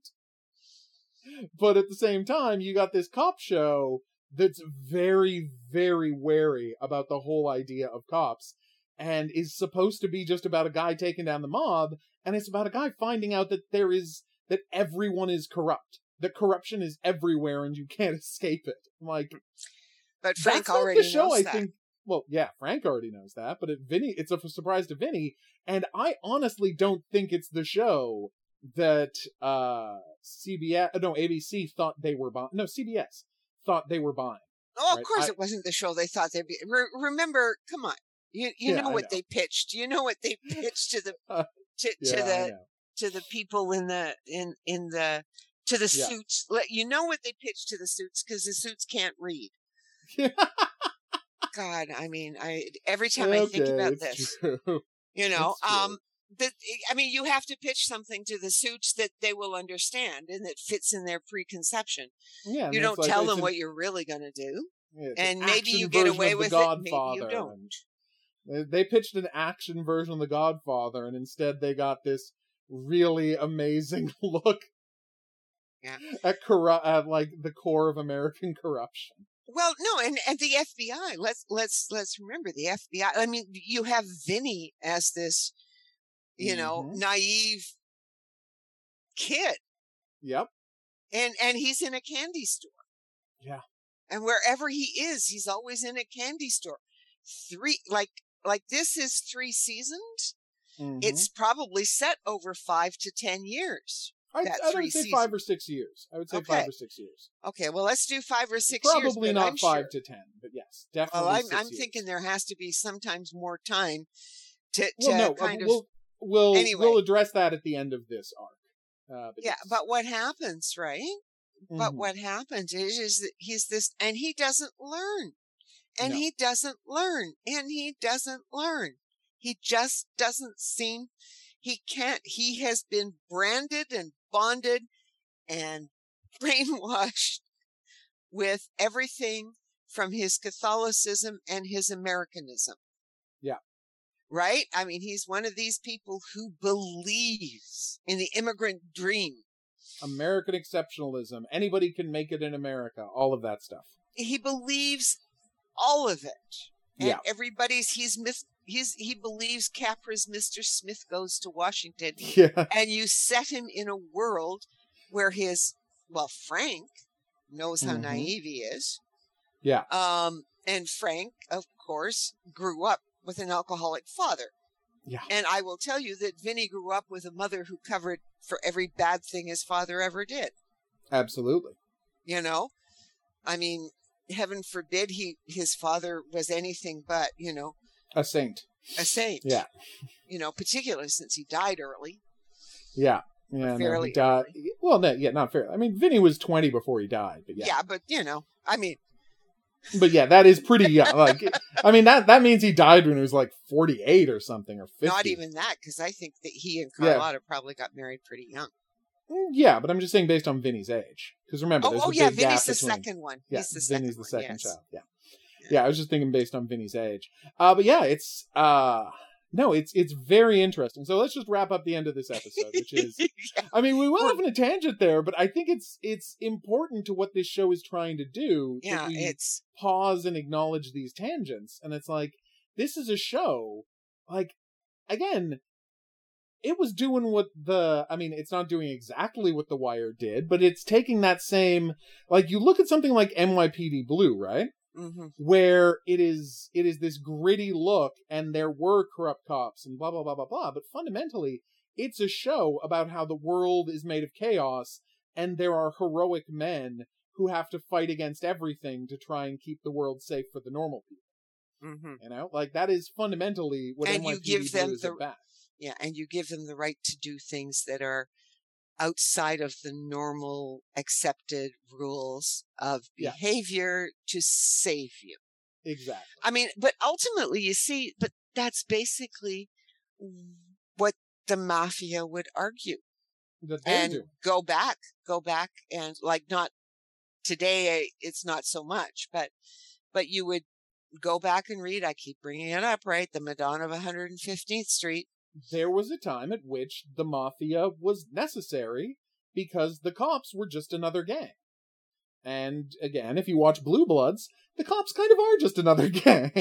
But at the same time, you got this cop show that's very, very wary about the whole idea of cops and is supposed to be just about a guy taking down the mob, and it's about a guy finding out that there is, that everyone is corrupt. that corruption is everywhere and you can't escape it. Like, But Frank that's already the show. knows I that. think. Well, yeah, Frank already knows that, but it, Vinny, it's a surprise to Vinny, and I honestly don't think it's the show that uh CBS, no ABC thought they were buying. No, CBS thought they were buying. Oh, of right, course I- it wasn't the show they thought they'd be. Re- remember, come on, you you Yeah, know what know. they pitched. You know what they pitched to the Uh, to, Yeah, to the to the people in the in in the to the Yeah. suits. Let you know what they pitched to the suits because the suits can't read. God, I mean, I every time I think about this, true. you know, um, that eh, I mean, you have to pitch something to the suits that they will understand and that fits in their preconception. Yeah, you don't like- tell them an- what you're really going to do, yeah, and maybe you get away with The it, maybe you Godfather, don't. They, they pitched an action version of The Godfather, and instead they got this really amazing look Yeah. at corru- at like the core of American corruption. Well, no, and and the FBI. Let's let's let's remember the FBI. I mean, you have Vinny as this, you know, Mhm. naive kid, Yep. and and he's in a candy store. Yeah. And wherever he is, he's always in a candy store. Three like like this is three seasons. Mhm. It's probably set over five to ten years. I, I would say seasons. five or six years. I would say Okay. five or six years. Okay, well, let's do five or six years. Probably not I'm five sure- to ten, but yes, definitely. Well, I'm, I'm thinking there has to be sometimes more time to, to Well, no, uh, kind of we'll we'll Anyway. we'll address that at the end of this arc. Uh, but yeah. yes. But what happens, right? But Mhm. what happens is, is that he's this, and he doesn't learn, and No. he doesn't learn, and he doesn't learn. He just doesn't seem. He can't. He has been branded and bonded and brainwashed with everything from his Catholicism and his Americanism. Yeah. Right? I mean, he's one of these people who believes in the immigrant dream. American exceptionalism. Anybody can make it in America. All of that stuff. He believes all of it. And Yeah. everybody's, he's, mis- he's, he believes Capra's Mr. Smith goes to Washington. Yeah. And you set him in a world where his, well, Frank knows how Mhm. naive he is. Yeah. Um, and Frank, of course, grew up with an alcoholic father. Yeah. And I will tell you that Vinny grew up with a mother who covered for every bad thing his father ever did. Absolutely. You know, I mean, heaven forbid he his father was anything but you know A saint. a saint. Yeah. You know, particularly since he died early. Yeah. Yeah. No, fairly he died. Well, no, yeah, not fair. I mean, Vinny was 20 before he died, but Yeah. yeah. but you know, I mean, But yeah, that is pretty young. Like, I mean, that that means he died when he was like 48 or something, or 50. not even that because I think that he and Yeah. Carlotta probably got married pretty young. Mm, Yeah, but I'm just saying based on Vinny's age. Because remember, Oh, oh yeah, Vinny's the between- second one. Yeah, He's the second Vinny's the one, second yes. child. Yeah. Yeah. yeah, I was just thinking based on Vinny's age. Uh, but yeah, it's uh, no, it's it's very interesting. So let's just wrap up the end of this episode, which is, Yeah. I mean, we went off on a tangent there, but I think it's it's important to what this show is trying to do. Yeah, it's pause and acknowledge these tangents, and it's like this is a show, like again. It was doing what the I mean, it's not doing exactly what The Wire did, but it's taking that same like you look at something like NYPD Blue, right? Hmm where it is it is this gritty look and there were corrupt cops and blah blah blah blah blah. But fundamentally it's a show about how the world is made of chaos and there are heroic men who have to fight against everything to try and keep the world safe for the normal people. Hmm you know like that is fundamentally what And you NYPD give Blue them the- Yeah, and you give them the right to do things that are outside of the normal accepted rules of Yeah. behavior to save you. exactly I mean, but ultimately, you see, but that's basically what the mafia would argue. and doing go back, go back, and like not today, it's not so much, but but you would go back and read. I keep bringing it up, right? The Madonna of 115th Street. There was a time at which the mafia was necessary because the cops were just another gang. And again, if you watch Blue Bloods, the cops kind of are just another gang.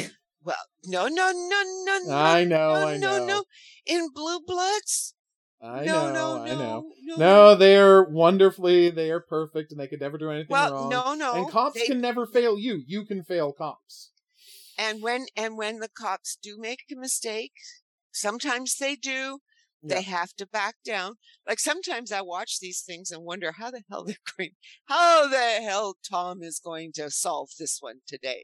Well, no, no, no, no, no, I know, no, I know. no, no. In Blue Bloods, I no, know, no, I know. no, No, they're wonderfully, they are perfect, and they could never do anything Well, wrong. no, no. and cops they- can never fail you. You can fail cops. and when and when the cops do make a mistake, sometimes they do. They have to back down. Like sometimes I watch these things and wonder how the hell they're going, how the hell Tom is going to solve this one today.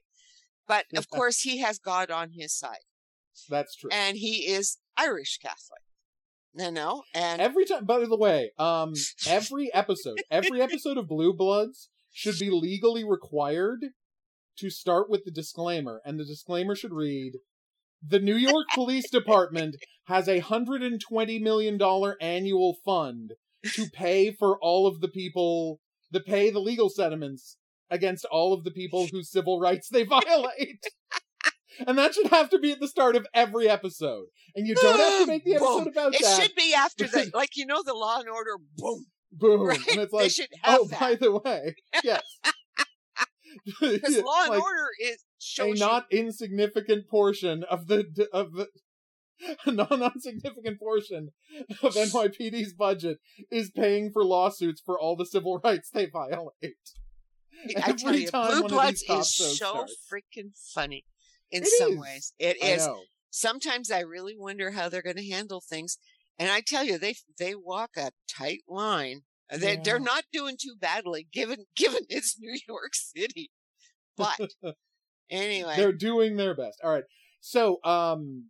But of course, he has God on his side, That's true. and he is Irish Catholic. You know, and every time by the way um every episode every episode of blue bloods should be legally required to start with the disclaimer and the disclaimer should read the new york police department has a hundred and twenty million dollar annual fund to pay for all of the people to pay the legal settlements against all of the people whose civil rights they violate and that should have to be at the start of every episode and you don't have to make the episode Boom. about it that It should be after the like you know the Law and Order. Boom, boom right? and it's they like should oh, have oh, that by the way, yes. because Law and Like, Order is a not insignificant portion of the of the a non-insignificant portion of NYPD's budget is paying for lawsuits for all the civil rights they violate. I tell you, Blue Bloods is so freaking funny in It some is. ways. It I is. know. Sometimes I really wonder how they're going to handle things, and I tell you, they they walk a tight line. Uh, they they're not doing too badly, given given it's New York City. But anyway, They're doing their best. All right. So, um,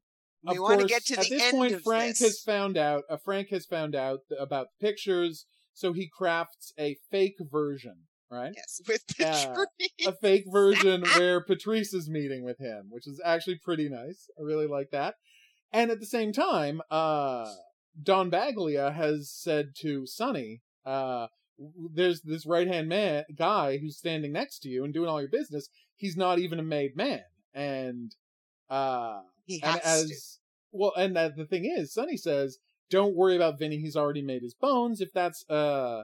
we want to get to at this end point, Frank this. has found out. Uh, Frank has found out about the pictures, so he crafts a fake version, right? yes, with the tree. A fake version where Patrice is meeting with him, which is actually pretty nice. I really like that. And at the same time, uh, Don Baglia has said to Sonny, uh, "There's this right hand man guy who's standing next to you and doing all your business. He's not even a made man." And uh, He and has as to. well and the thing is sonny says don't worry about vinny he's already made his bones. If that's uh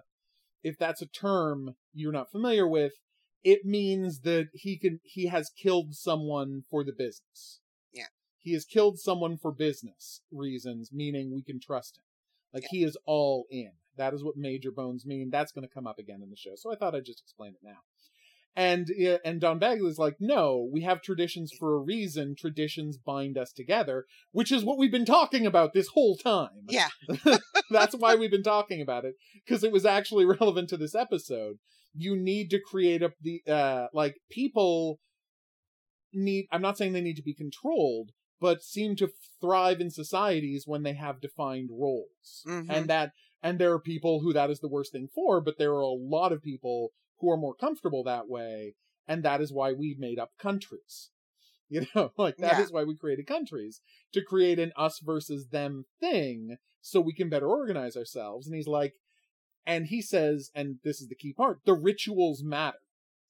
if that's a term you're not familiar with it means that he can he has killed someone for the business. Yeah. he has killed someone for business reasons meaning we can trust him. Like he is all in. That is what major bones mean. That's going to come up again in the show. So i thought i'd just explain it now and and Don Bagley is like, no, we have traditions for a reason. Traditions bind us together, which is what we've been talking about this whole time. Yeah, That's why we've been talking about it because it was actually relevant to this episode. You need to create up the uh like people need. I'm not saying they need to be controlled, but seem to thrive in societies when they have defined roles, Mhm. and that and there are people who that is the worst thing for, but there are a lot of people who are more comfortable that way, and that is why we made up countries. You know, like that is Yeah. why we created countries to create an us versus them thing so we can better organize ourselves. And he's like, and he says, and this is the key part, the rituals matter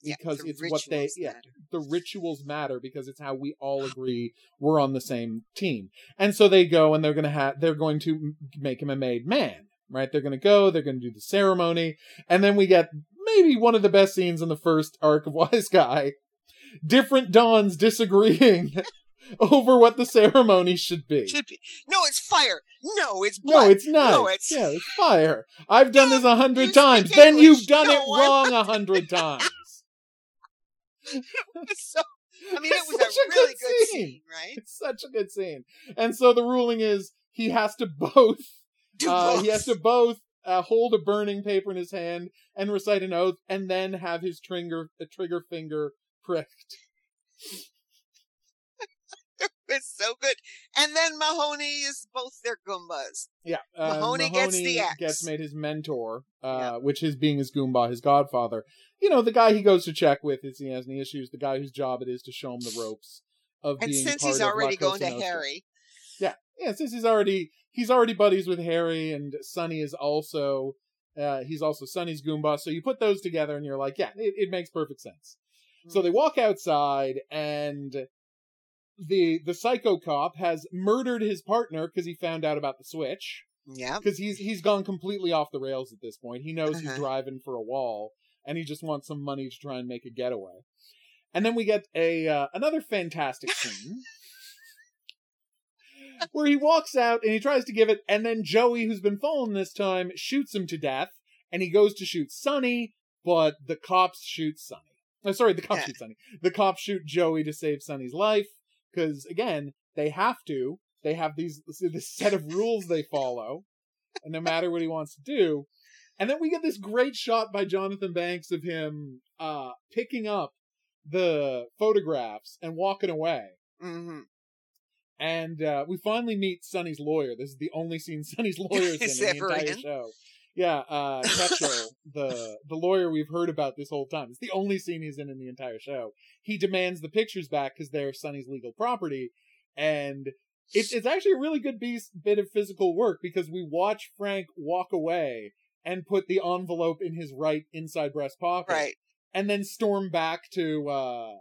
because the it's what they, rituals yeah, the rituals matter because it's how we all agree we're on the same team. And so they go and they're going to have, they're going to make him a made man, right? They're going to go, they're going to do the ceremony. And then we get maybe one of the best scenes in the first arc of Wiseguy. Different dons disagreeing over what the ceremony should be. Should be. No, it's fire. No, it's No, it's not. No, it's- yeah, it's fire. I've done this a hundred times. Then English. you've done No, it wrong a hundred times. So. I mean, it was such a a really good good scene. scene, right? It's such a good scene. And so the ruling is he has to both uh, both. he has to both uh, hold a burning paper in his hand and recite an oath, and then have his trigger a trigger finger pricked. It's so good. And then Mahoney is both their Goombas. Yeah, uh, Mahoney gets the axe. gets made his mentor, uh, Yeah. which is being his Goomba, his godfather. You know, the guy he goes to check with if he has any issues. The guy whose job it is to show him the ropes of And being since part he's already going to Harry, Yeah. Since he's already he's already buddies with Harry, and Sonny is also uh, he's also Sonny's Goomba. So you put those together, and you're like, yeah, it, it makes perfect sense. So they walk outside, and the the psycho cop has murdered his partner because he found out about the switch. yeah, Because he's he's gone completely off the rails at this point. He knows he's Uh-huh. driving for a wall, and he just wants some money to try and make a getaway. And then we get a uh, another fantastic scene where he walks out and he tries to give it, and then Joey, who's been fallen this time, shoots him to death, and he goes to shoot Sonny, but the cops shoot Sonny. Oh, sorry, the cops Yeah. shoot Sonny. The cops shoot Joey to save Sonny's life, because again, they have to. They have these this set of rules they follow, and no matter what he wants to do. And then we get this great shot by Jonathan Banks of him uh picking up the photographs and walking away. hmm And uh, we finally meet Sonny's lawyer. This is the only scene Sonny's lawyer is in, in the entire in? show. Yeah, uh, Ketchel, the the lawyer we've heard about this whole time. It's the only scene he's in in the entire show. He demands the pictures back because they're Sonny's legal property, and it's it's actually a really good piece, bit of physical work because we watch Frank walk away and put the envelope in his right inside breast pocket, Right. and then storm back to uh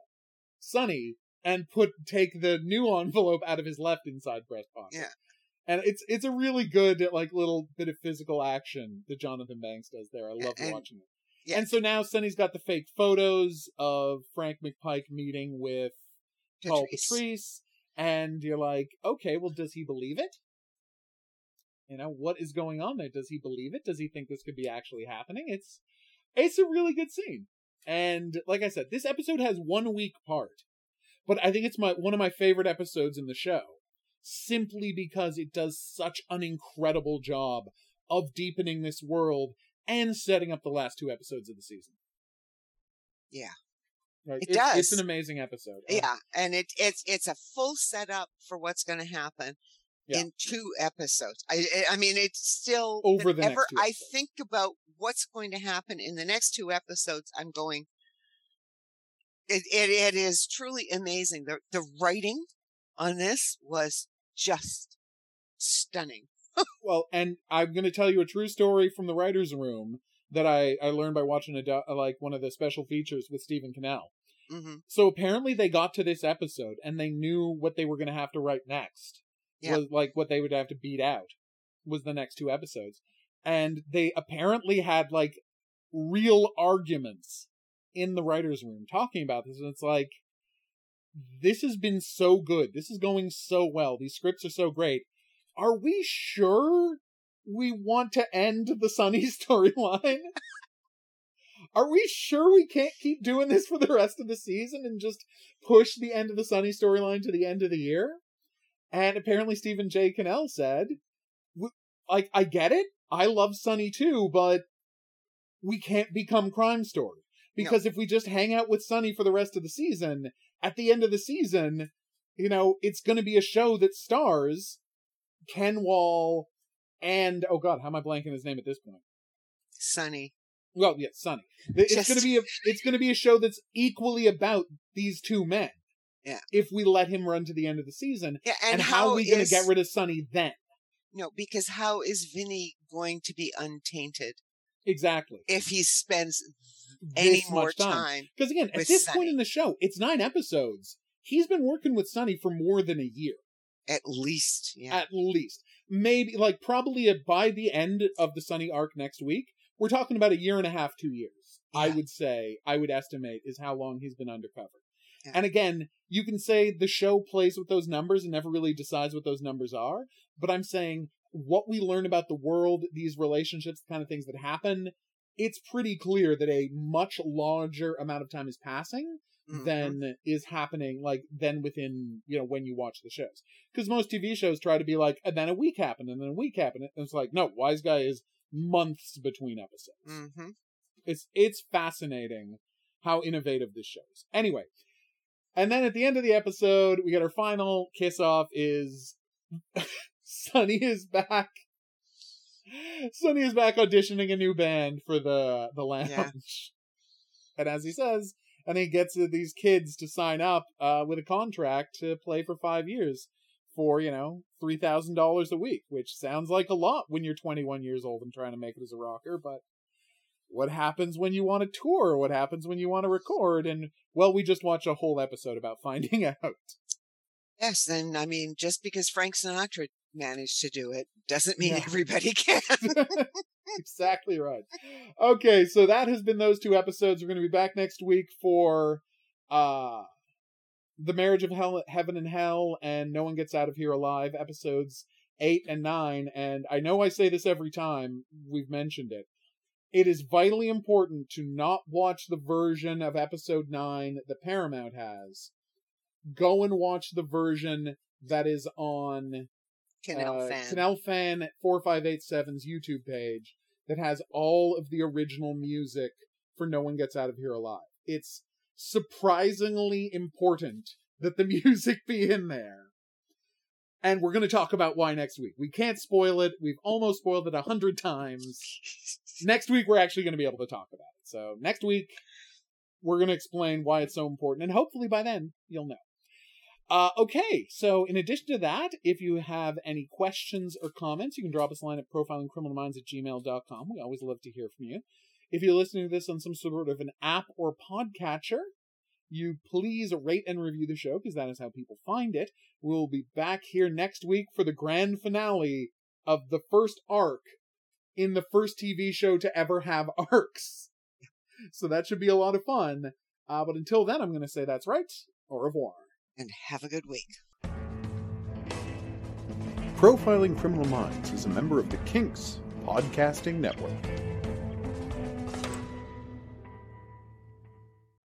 Sonny and put take the new envelope out of his left inside breast pocket. Yeah. And it's it's a really good like little bit of physical action that Jonathan Banks does there. I love and- watching it. yeah. And so now Sonny's got the fake photos of Frank McPike meeting with Paul Patrice. Patrice, and you're like, okay, well, does he believe it? You know, what is going on there? Does he believe it? Does he think this could be actually happening? It's it's a really good scene. And like I said, this episode has one weak part. But I think it's my one of my favorite episodes in the show. Simply because it does such an incredible job of deepening this world and setting up the last two episodes of the season. Yeah. Right? It It's- It's an amazing episode. Uh, Yeah, and it it's it's a full setup for what's going to happen Yeah. in two episodes. I I I mean, it's still Over the next I think about what's going to happen in the next two episodes. I'm going. It it, it is truly amazing. The the writing on this was just stunning. Well, and I'm going to tell you a true story from the writers' room that I I learned by watching a do- like one of the special features with Stephen Cannell. hmm So apparently they got to this episode and they knew what they were going to have to write next. Yeah. Was like what they would have to beat out was the next two episodes. And they apparently had like real arguments in the writers' room talking about this and it's like this has been so good. This is going so well. These scripts are so great. Are we sure we want to end the Sonny storyline? Are we sure we can't keep doing this for the rest of the season and just push the end of the Sonny storyline to the end of the year? And apparently Stephen J. Cannell said, like, I get it. I love Sonny too, but we can't become Crime Story. Because if we just hang out with Sonny for the rest of the season, at the end of the season, you know, it's going to be a show that stars Ken Wahl and, oh god, how am I blanking his name at this point? Sonny. Well, yeah, Sonny. It's Just- gonna be a it's gonna be a show that's equally about these two men. Yeah. If we let him run to the end of the season, Yeah, and, and, how, are we gonna is- get rid of Sonny then? No, because how is Vinny going to be untainted Exactly. if he spends any more time? Because again, at this point in the show, it's nine episodes. He's been working with Sonny for more than a year, At least, yeah. at least. Maybe like probably at, by the end of the Sonny arc next week, we're talking about a year and a half, two years. I would say, I would estimate is how long he's been undercover. Yeah. And again, you can say the show plays with those numbers and never really decides what those numbers are. But I'm saying what we learn about the world, these relationships, the kind of things that happen, it's pretty clear that a much larger amount of time is passing Mhm. than is happening like then within you know when you watch the shows because most tv shows try to be like and then a week happened and then a week happened and it's like no wise guy is months between episodes Mhm. it's it's fascinating how innovative this show is anyway and then at the end of the episode we get our final kiss off is sonny is back sonny is back auditioning a new band for the the lounge Yeah. and as he says and he gets these kids to sign up uh, with a contract to play for five years for you know three thousand dollars a week, which sounds like a lot when you're 21 years old and trying to make it as a rocker. But what happens when you want to tour? What happens when you want to record? And well, we just watched a whole episode about finding out. Yes, and I mean, just because Frank Sinatra managed to do it doesn't mean Yeah. everybody can. exactly right. Okay, so that has been those two episodes. We're going to be back next week for uh The Marriage of Hell, Heaven and Hell and No One Gets Out of Here Alive episodes 8 and 9 and I know I say this every time we've mentioned it. It is vitally important to not watch the version of episode 9 that Paramount has. Go and watch the version that is on Canal uh, fan. Canal Fan 4587's YouTube page that has all of the original music for No One Gets Out of Here Alive. It's surprisingly important that the music be in there. And we're going to talk about why next week. We can't spoil it. We've almost spoiled it a hundred times. next week, we're actually going to be able to talk about it. So next week, we're going to explain why it's so important. And hopefully by then, you'll know. Uh, okay, so in addition to that, if you have any questions or comments, you can drop us a line at profilingcriminalminds at gmail.com. We always love to hear from you. If you're listening to this on some sort of an app or podcatcher, you please rate and review the show because that is how people find it. We'll be back here next week for the grand finale of the first arc in the first TV show to ever have arcs. So that should be a lot of fun. Uh, but until then, I'm going to say that's right. Au revoir. And have a good week. Profiling Criminal Minds is a member of the Kinks Podcasting Network.